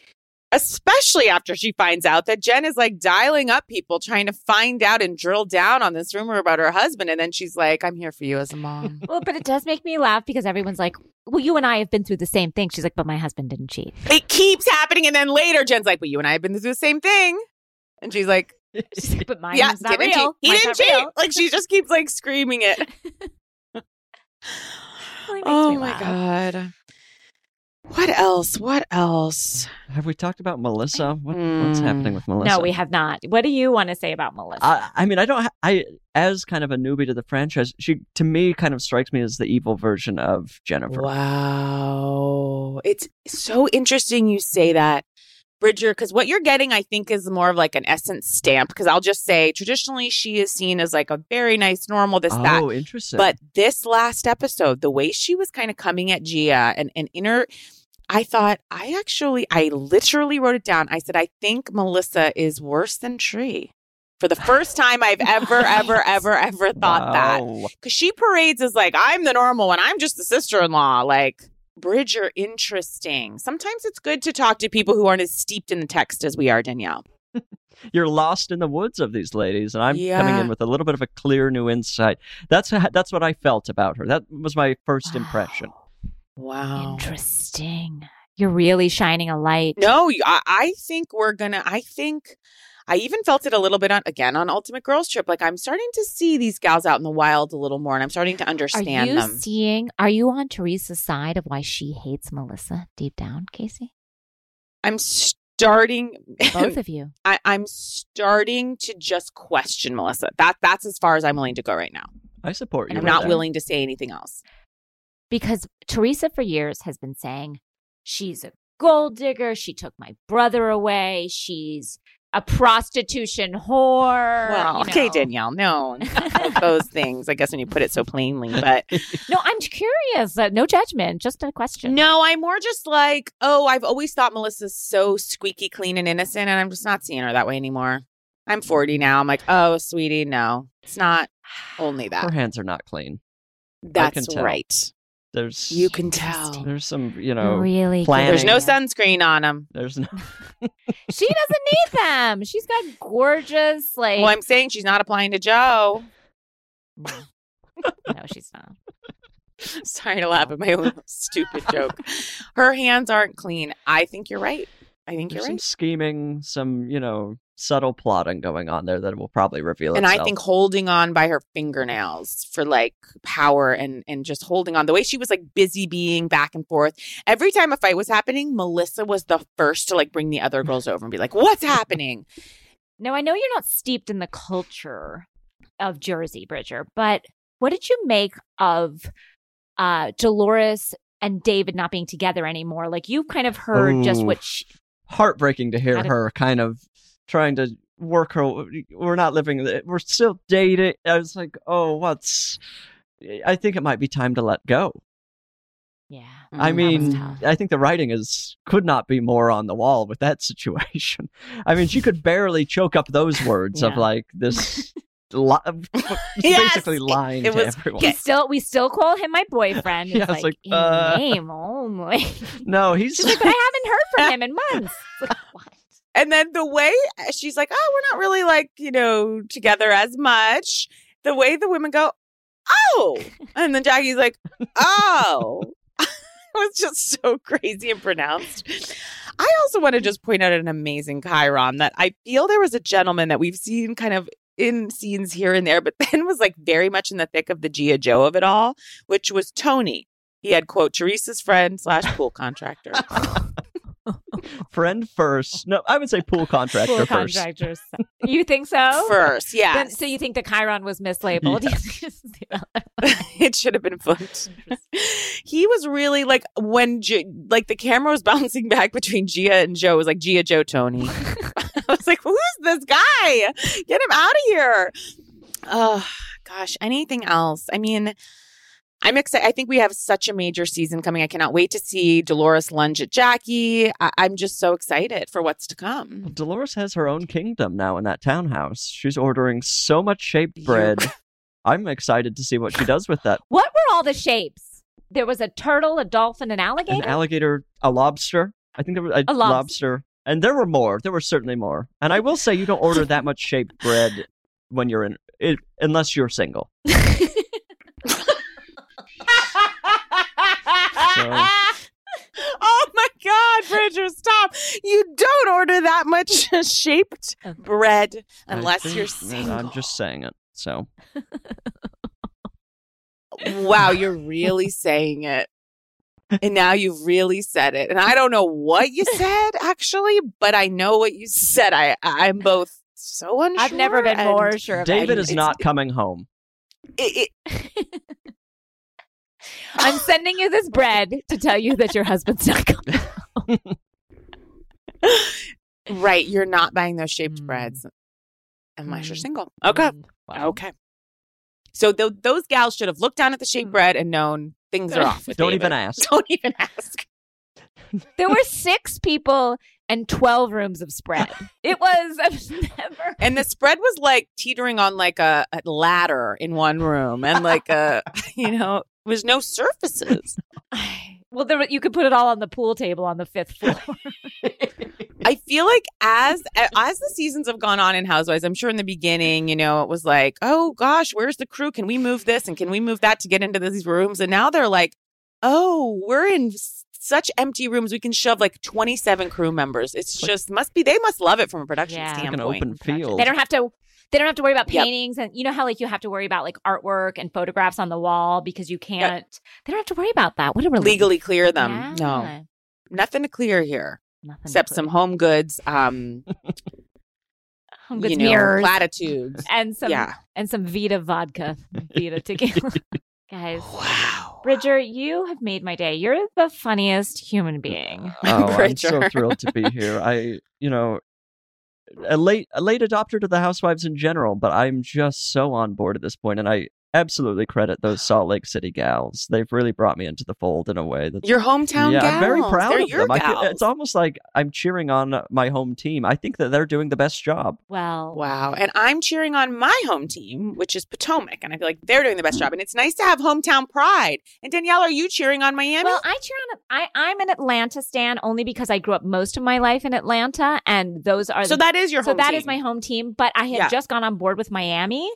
Especially after she finds out that Jen is like dialing up people trying to find out and drill down on this rumor about her husband. And then she's like, I'm here for you as a mom. (laughs) Well, but it does make me laugh because everyone's like, "Well, you and I have been through the same thing." She's like, "But my husband didn't cheat." it keeps happening. And then later, Jen's like, But you and I have been through the same thing. And she's like, (laughs) She's like, "But mine's Yeah, not didn't real. cheat. He Mine's didn't cheat. real." Like she just keeps like screaming it. (laughs) Really makes oh my. God. What else? What else? Have we talked about Melissa? What, What's Mm. happening with Melissa? No, we have not. What do you want to say about Melissa? I, I mean, I don't. Ha- I as kind of a newbie to the franchise, she to me kind of strikes me as the evil version of Jennifer. Wow. It's so interesting you say that, Bridger, because what you're getting, I think, is more of like an essence stamp. Because I'll just say, traditionally, she is seen as like a very nice, normal, this, that. oh, interesting. But this last episode, the way she was kind of coming at Gia and, and inner, I thought, I actually, I literally wrote it down. I said, I think Melissa is worse than Tre. For the first time I've (laughs) ever, ever, ever, ever thought that because she parades as like I'm the normal one. I'm just the sister-in-law. Like Bridger, interesting. Sometimes it's good to talk to people who aren't as steeped in the text as we are, Danielle. (laughs) You're lost in the woods of these ladies, and I'm coming in with a little bit of a clear new insight. That's that's what I felt about her. That was my first impression. Oh. Wow. Interesting. You're really shining a light. No, I, I think we're gonna. I think I even felt it a little bit on again on Ultimate Girls Trip. Like I'm starting to see these gals out in the wild a little more, and I'm starting to understand Are understand you them. seeing? Are you on Teresa's side of why she hates Melissa deep down, Casey? I'm starting. Both (laughs) of you. I, I'm starting to just question Melissa. That that's as far as I'm willing to go right now. I support you. And I'm with not that. willing to say anything else. Because Teresa for years has been saying she's a gold digger. She took my brother away. She's a prostitution whore. Well, you okay. Danielle, no, (laughs) those things. I guess when you put it so plainly, but No, I'm curious. Uh, no judgment, just a question. no, I'm more just like, oh, I've always thought Melissa's so squeaky clean and innocent, and I'm just not seeing her that way anymore. I'm 40 now. I'm like, oh, sweetie, no, it's not only that. Her hands are not clean. That's right. There's You can tell. There's some, you know, really? planning. There's no sunscreen on them. there's no. (laughs) She doesn't need them. She's got gorgeous, like. Well, I'm saying she's not applying to Joe. no. (laughs) no, she's not. Sorry to laugh at my own (laughs) stupid joke. Her hands aren't clean. I think you're right. I think There's you're some right. scheming, some you know, subtle plotting going on there that will probably reveal and itself. I think holding on by her fingernails for like power and and just holding on the way she was like busy being back and forth. Every time a fight was happening, Melissa was the first to like bring the other girls over and be like, "What's happening?" No, I know you're not steeped in the culture of Jersey, Bridger, but what did you make of uh Dolores and David not being together anymore? Like you've kind of heard just Ooh. what she, heartbreaking to hear How did- her kind of trying to work her. We're not living. We're still dating. I was like, oh, what's? I think it might be time to let go. yeah. I Mm, that was mean. I think the writing is could not be more on the wall with that (laughs) situation. I mean, she could barely choke up those words of like this. (laughs) Li- (laughs) Yes! basically lying It to was- everyone. We still we still call him my boyfriend. (laughs) It's Yeah, it's like, like, in uh, name only. (laughs) No, he's She's like, but I haven't heard from him in months. Like, what? And then the way she's like, "Oh, we're not really like, you know, together as much." The way the women go, "Oh." And then Jackie's like, "Oh." it was just so crazy and pronounced. I also want to just point out an amazing Chyron that I feel there was a gentleman that we've seen kind of in scenes here and there, but (laughs) then was like very much in the thick of the Gia Joe of it all, which was Tony. He had quote Teresa's friend slash pool contractor. (laughs) friend first. No, I would say pool contractor Pool first. contractors. You think so? First, yeah. Then- so you think the Chyron was mislabeled? (laughs) it should have been flipped. he was really like when G- like the camera was bouncing back between Gia and Joe. It was like Gia, Joe, Tony. (laughs) I was like, who's this guy? Get him out of here. Oh gosh, anything else? I mean, I'm excited. I think we have such a major season coming. I cannot wait to see Dolores lunge at Jackie. I- I'm just so excited for what's to come. Dolores has her own kingdom now in that townhouse. She's ordering so much shaped bread. I'm excited to see what she does with that. (laughs) what were all the shapes? there was a turtle, a dolphin, an alligator. An alligator, a lobster. I think there was a, A lobster. lobster. And there were more. There were certainly more. And I will say you don't order that much shaped bread when you're in it, unless you're single. (laughs) oh my God, Bridger, stop. You don't order that much (laughs) shaped bread unless I you're single. I'm just saying it. So Wow, you're (laughs) really saying it. And now you've really said it. And I don't know what you (laughs) said actually, but I know what you said. I I'm both so unsure. I've never been and more sure of David is not coming home. It, it, (laughs) I'm sending you this bread to tell you that your husband's not coming. (laughs) right, you're not buying those shaped Mm. breads unless you're Mm. single. Okay. Mm, wow. Okay. So th- those gals should have looked down at the shaped hmm. bread and known things are (laughs) off. With Don't David. even ask. (laughs) Don't even ask. There were six people and 12 rooms of spread. (laughs) It was, I've never. And the spread was like teetering on like a, a ladder in one room, and like a you know, was no surfaces. Well, there, you could put it all on the pool table on the fifth floor. (laughs) I feel like as as the seasons have gone on in Housewives, I'm sure in the beginning, you know, it was like, oh gosh, where's the crew? Can we move this and can we move that to get into these rooms? And now they're like, oh, we're in such empty rooms. We can shove like 27 crew members. It's just must be they must love it from a production Yeah. Like an Like an open field. They don't have to. They don't have to worry about Yep. paintings, and you know how like you have to worry about like artwork and photographs on the wall because you can't. They don't have to worry about that. What a relief. Legally clear them. No, nothing to clear here Nothing except to some home goods. Um, (laughs) home goods you know, mirrors platitudes. and some yeah. and some Vida vodka, Vida tequila. (laughs) Guys, Wow. Bridger, you have made my day. You're the funniest human being. Oh, I'm so thrilled to be here. I, you know, a late a late adopter to the Housewives in general, but I'm just so on board at this point, and I absolutely credit those Salt Lake City gals. They've really brought me into the fold in a way that Your hometown yeah, gals. I'm very proud They're of your them. I it's almost like I'm cheering on my home team. I think that they're doing the best job. Well, Wow. And I'm cheering on my home team, which is Potomac. And I feel like they're doing the best mm. job. And it's nice to have hometown pride. And Danielle, are you cheering on Miami? Well, I cheer on. I I'm an Atlanta stan only because I grew up most of my life in Atlanta, and those are so the, that is your so home that team. is my home team. But I had Yeah. just gone on board with Miami.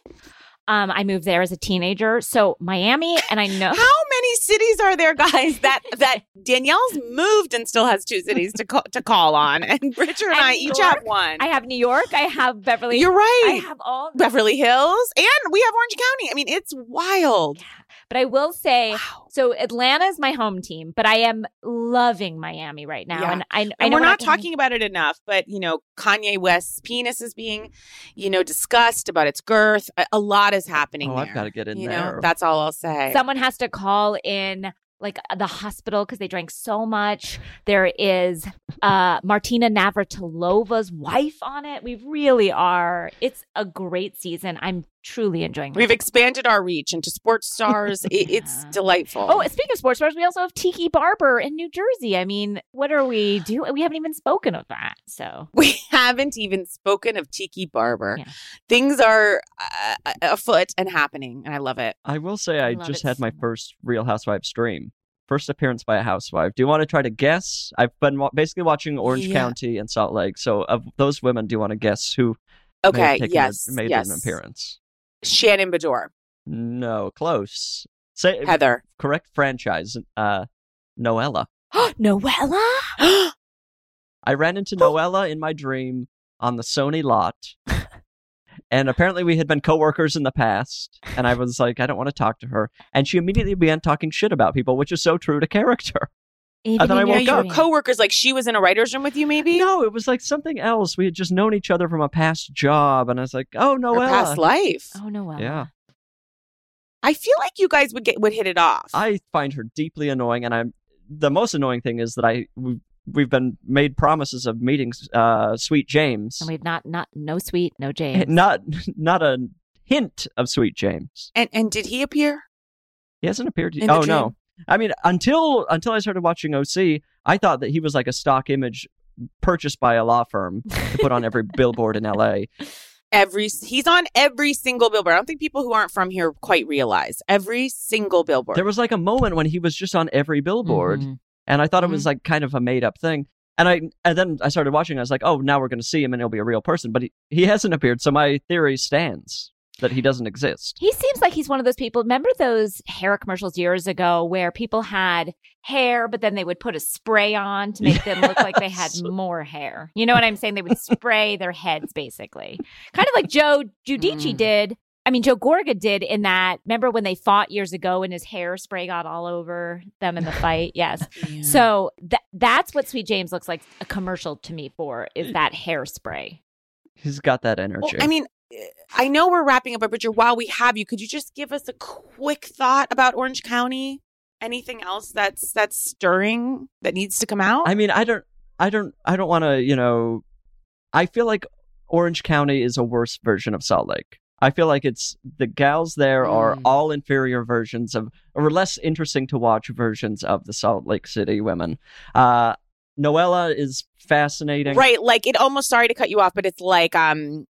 Um, I moved there as a teenager, so Miami, and I know How many cities are there, guys, that (laughs) that Danielle's moved and still has two cities to call, to call on? And (laughs) Richard and, And I New each York. have one. I have New York, I have Beverly. You're right. I have all. Beverly Hills. And we have Orange County. I mean, it's wild. But I will say, Wow. so Atlanta is my home team, but I am loving Miami right now, Yeah. and I, I And know we're not gonna- talking about it enough, but you know, Kanye West's penis is being, you know, discussed about its girth. A, a lot is happening. Oh, I've got to get in you there. know, that's all I'll say. Someone has to call in like the hospital because they drank so much. There is uh Martina Navratilova's wife on it. We really are. It's a great season. I'm truly enjoying it. We've expanded our reach into sports (laughs) stars. It, it's delightful. Oh, speaking of sports stars, we also have Tiki Barber in New Jersey. I mean, what are we doing? We haven't even spoken of that. So (laughs) we haven't even spoken of Tiki Barber. Yeah. Things are uh, afoot and happening, and I love it. I will say I I, just had so my much. first Real Housewives stream. First appearance by a housewife. Do you want to try to guess? I've been wa- basically watching Orange Yeah. County and Salt Lake. So, of those women, do you want to guess who may have Okay, taken yes, a, made yes. an appearance? Shannon Beador, No, close. Say Heather. correct franchise. Uh, Noella. (gasps) Noella? (gasps) I ran into (gasps) Noella in my dream on the Sony lot. (laughs) And apparently we had been coworkers in the past, and I was like, I don't want to talk to her. And she immediately began talking shit about people, which is so true to character. Even thought I in Yeah, your woke you up. dream. coworkers. Like she was in a writer's room with you, maybe. No, it was like something else. We had just known each other from a past job, and I was like, oh, Or Noella. past life. Oh Noella. Yeah. I feel like you guys would get would hit it off. I find her deeply annoying, and I'm the most annoying thing is that I we, we've been made promises of meeting uh, Sweet James, And we've not not no sweet, no James. not not a hint of Sweet James. and and did he appear? He hasn't appeared. In oh dream? no! I mean, until until I started watching OC, I thought that he was like a stock image purchased by a law firm to put on every (laughs) billboard in LA. every he's on every single billboard. I don't think people who aren't from here quite realize every single billboard. There was like a moment when he was just on every billboard, Mhm. and I thought it was Mm-hmm. like kind of a made up thing. And I and then I started watching. I was like, oh, now we're going to see him, and he'll be a real person. But he, he hasn't appeared, so my theory stands that he doesn't exist. He seems like he's one of those people. Remember those hair commercials years ago where people had hair, but then they would put a spray on to make them look like they had more hair. You know what I'm saying? They would spray their heads, basically, kind of like Joe Giudice Mm. did. I mean, Joe Gorga did in that. Remember when they fought years ago and his hairspray got all over them in the fight? (laughs) Yes. Yeah. So that that's what Sweet James looks like a commercial to me for is that hairspray. He's got that energy. Well, I mean, I know we're wrapping up, but Bridger, while we have you, could you just give us a quick thought about Orange County? Anything else that's that's stirring that needs to come out? I mean, I don't, I don't, I don't want to. You know, I feel like Orange County is a worse version of Salt Lake. I feel like it's the gals there are Mm. all inferior versions of, or less interesting to watch versions of the Salt Lake City women. Uh, Noella is fascinating. right, like it almost. Sorry to cut you off, but it's like um,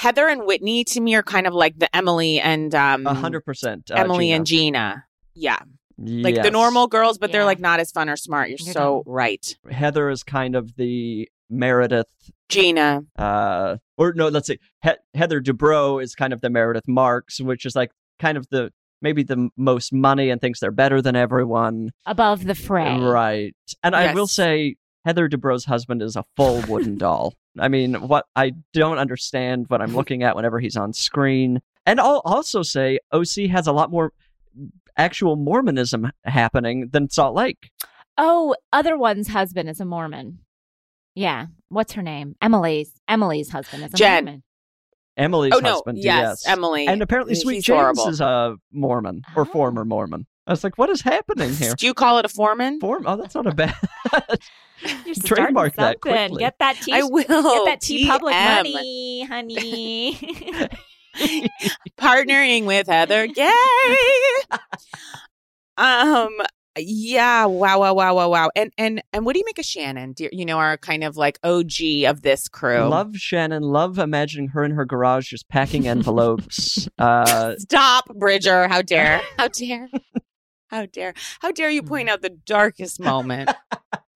Heather and Whitney to me are kind of like the Emily and um, A hundred percent. uh, Emily Gina. and Gina. Yeah, like the normal girls, but they're like not as fun or smart. You're, You're so right, Heather is kind of the Meredith Gina. uh or no let's say he- heather dubrow is kind of the meredith marks which is like kind of the maybe the most money and thinks they're better than everyone Above the fray. right and i will say heather dubrow's husband is a full wooden (laughs) doll i mean what i don't understand what i'm looking at whenever he's on screen and i'll also say oc has a lot more actual mormonism happening than salt lake Oh, other one's husband is a Mormon. Yeah. What's her name? Emily's Emily's Emily's husband is a Jen. Mormon. emily's Oh no, husband yes, Emily. and apparently He's sweet james horrible. is a mormon or Oh. former mormon i was like what is happening (laughs) here Do you call it a foreman? Form? Oh, that's not a bad. (laughs) You're starting (laughs) Trademark that quickly. Get that T. I will. Get that T public TM. money, honey. partnering with Heather Gay. um yeah, wow, wow, wow, wow, wow. And and and what do you make of Shannon? Do you, you know, our kind of like OG of this crew. love Shannon. Love imagining her in her garage just packing envelopes. uh, Stop, Bridger. How dare. How dare. How dare. How dare you point mm. out the darkest moment.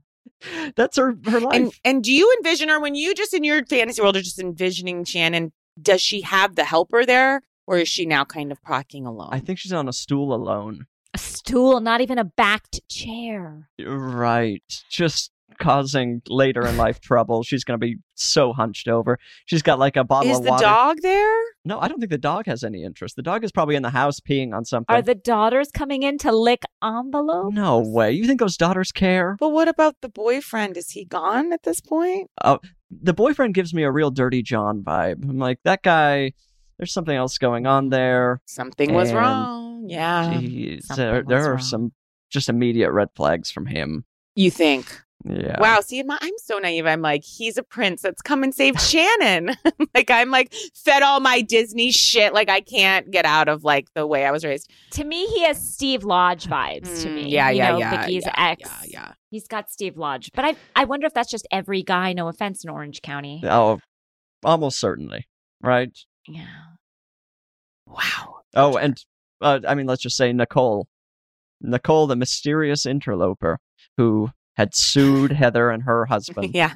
(laughs) that's her her life. and and do you envision her when you just in your fantasy world are just envisioning Shannon, does she have the helper there? Or is she now kind of packing alone? I think she's on a stool alone. a stool, not even a backed chair. Right. Just causing later in life trouble. She's going to be so hunched over. She's got like a bottle is of the dog there? No, I don't think the dog has any interest. The dog is probably in the house peeing on something. Are the daughters coming in to lick envelopes? no way. You think those daughters care? But what about the boyfriend? Is he gone at this point? Oh, the boyfriend gives me a real dirty John vibe. I'm like, that guy, there's something else going on there. Something was wrong. Yeah. Jeez, something there, there are wrong. some just immediate red flags from him. You think? Yeah. Wow. See, my, I'm so naive. I'm like, he's a prince that's come and saved Shannon. (laughs) like, I'm like fed all my Disney shit. Like, I can't get out of like the way I was raised. To me, he has Steve Lodge vibes to Mm, me. Yeah, You yeah, know, yeah. Vicki's yeah, ex. Yeah, yeah. He's got Steve Lodge. But I, I wonder if that's just every guy, no offense, in Orange County. Oh, almost certainly. Right. Yeah. Wow. Oh, and uh, I mean, let's just say Nicole. Nicole, the mysterious interloper who had sued Heather and her (laughs) husband, Yeah.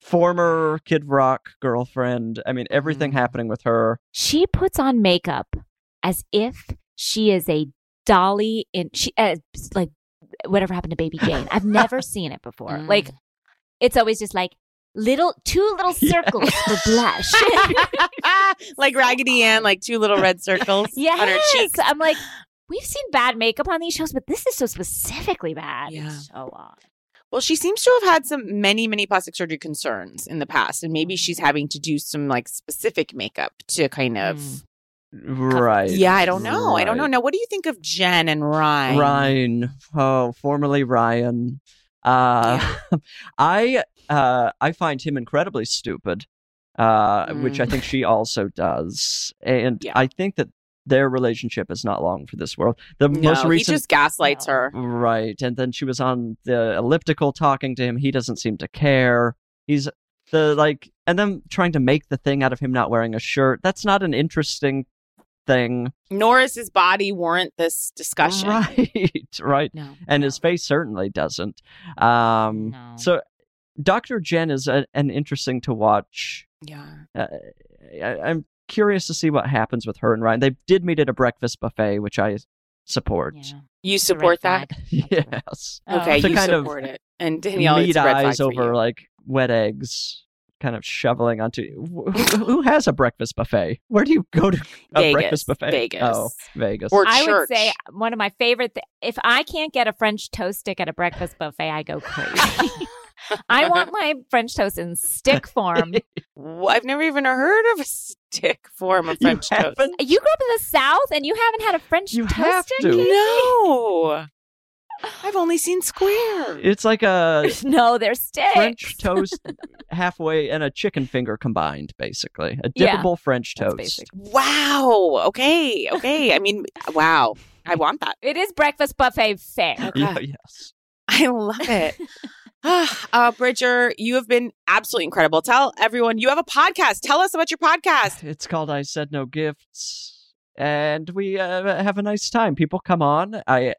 former Kid Rock girlfriend. I mean, everything Mhm. happening with her. She puts on makeup as if she is a dolly in she uh, like whatever happened to Baby Jane. I've never (laughs) seen it before. Mm. Like it's always just like little two little (laughs) Yeah. circles for blush. like Raggedy Ann, like two little red circles yes, on her cheeks. I'm like we've seen bad makeup on these shows, but this is so specifically bad. Yeah. It's so odd. Well, she seems to have had some many, many plastic surgery concerns in the past, and maybe she's having to do some like specific makeup to kind of. Mm. Right. Yeah, I don't know. I don't know. Now, what do you think of Jen and Ryan? Ryan. Oh, formerly Ryan. Uh, (laughs) I uh, I find him incredibly stupid, uh, which I Mm. think she also does, and Yeah. I think that their relationship is not long for this world. The No, most he just gaslights No. her. right, and then she was on the elliptical talking to him. He doesn't seem to care. He's the like and then trying to make the thing out of him not wearing a shirt. That's not an interesting thing. Nor is his body warrant this discussion. Right, (laughs) right. No. And no. his face certainly doesn't. Um, No. So Dr. Jen is a, an interesting to watch. Yeah. Uh, I, I'm curious to see what happens with her and Ryan. They did meet at a breakfast buffet, which I support. Yeah. You It's a red support that? flag. (laughs) yes. Oh. Okay, To you kind of support it. And Danielle, Meat it's red eyes over like wet eggs, kind of shoveling onto. Who, who has a breakfast buffet? Where do you go to a Vegas, breakfast buffet? Vegas. Oh, Vegas. Or I church. would say one of my favorite. Th- if I can't get a French toast stick at a breakfast buffet, I go crazy. (laughs) I want my French toast in stick (laughs) form. Well, I've never even heard of a stick form of You French toast. haven't? You grew up in the South and you haven't had a French You toast have stick? to. No. (sighs) I've only seen square. It's like a (laughs) No, they're sticks. French toast (laughs) halfway and a chicken finger combined, basically. A Yeah, dippable French toast. Wow. Okay. Okay. I mean, wow. I want that. It is breakfast buffet fare. Okay. Yeah, yes. I love it. (sighs) uh, Bridger, you have been absolutely incredible. Tell everyone you have a podcast. Tell us about your podcast. It's called I Said No Gifts. And we uh, have a nice time. People come on. I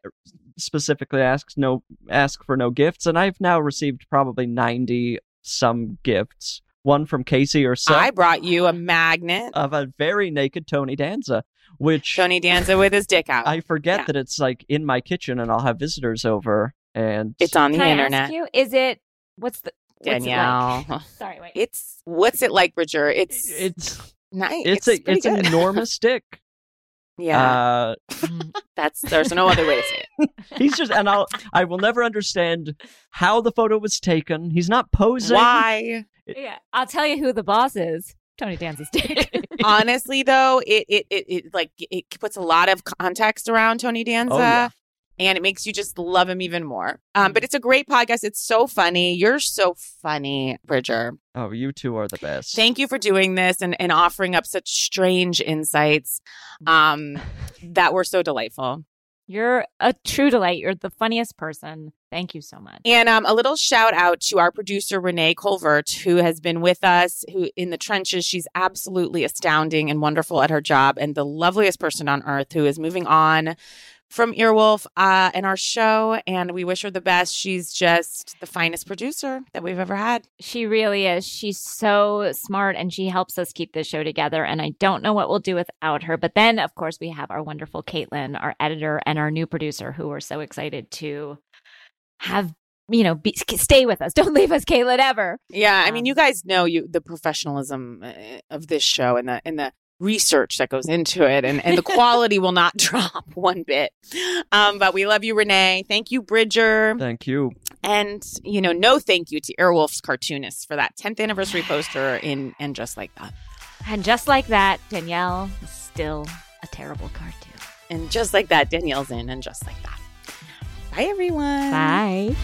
specifically ask no ask for no gifts, and I've now received probably ninety some gifts. One from Casey or herself I brought you a magnet. of a very naked Tony Danza, which Tony Danza with his dick out. I forget Yeah. that it's like in my kitchen, and I'll have visitors over, and it's on the Can I internet. ask you? Is it what's the what's it Danielle. like? (laughs) Sorry, wait. It's what's it like, Bridger? It's it's nice. it's, a pretty it's an (laughs) enormous dick. yeah. Uh, (laughs) that's there's no other way to say it. He's just, and I'll, I will never understand how the photo was taken. He's not posing. Why? yeah, I'll tell you who the boss is. Tony Danza's dick. Honestly, though, it, it it it like it puts a lot of context around Tony Danza. Oh, yeah. And it makes you just love him even more. Um, but it's a great podcast. It's so funny. You're so funny, Bridger. Oh, you two are the best. Thank you for doing this and, and offering up such strange insights um, that were so delightful. You're a true delight. You're the funniest person. Thank you so much. And um, a little shout out to our producer Renee Colvert, who has been with us, who in the trenches. She's absolutely astounding and wonderful at her job, and the loveliest person on earth. Who is moving on from Earwolf uh, in our show, and we wish her the best. She's just the finest producer that we've ever had. She really is. She's so smart and she helps us keep this show together. And I don't know what we'll do without her. But then, of course, we have our wonderful Caitlin, our editor, and our new producer who we're so excited to have, you know, be, stay with us. (laughs) Don't leave us, Caitlin, ever. Yeah, I mean, Um, you guys know you the professionalism uh, of this show and the and the research that goes into it, and and the quality will not (laughs) drop one bit. Um, but we love you, Renee. Thank you, Bridger, Thank you. and you know, no thank you to Earwolf's cartoonists for that 10th anniversary poster in and just like that, And just like that, Danielle is still a terrible cartoon. and just like that, Danielle's in, and just like that. Bye, everyone. Bye.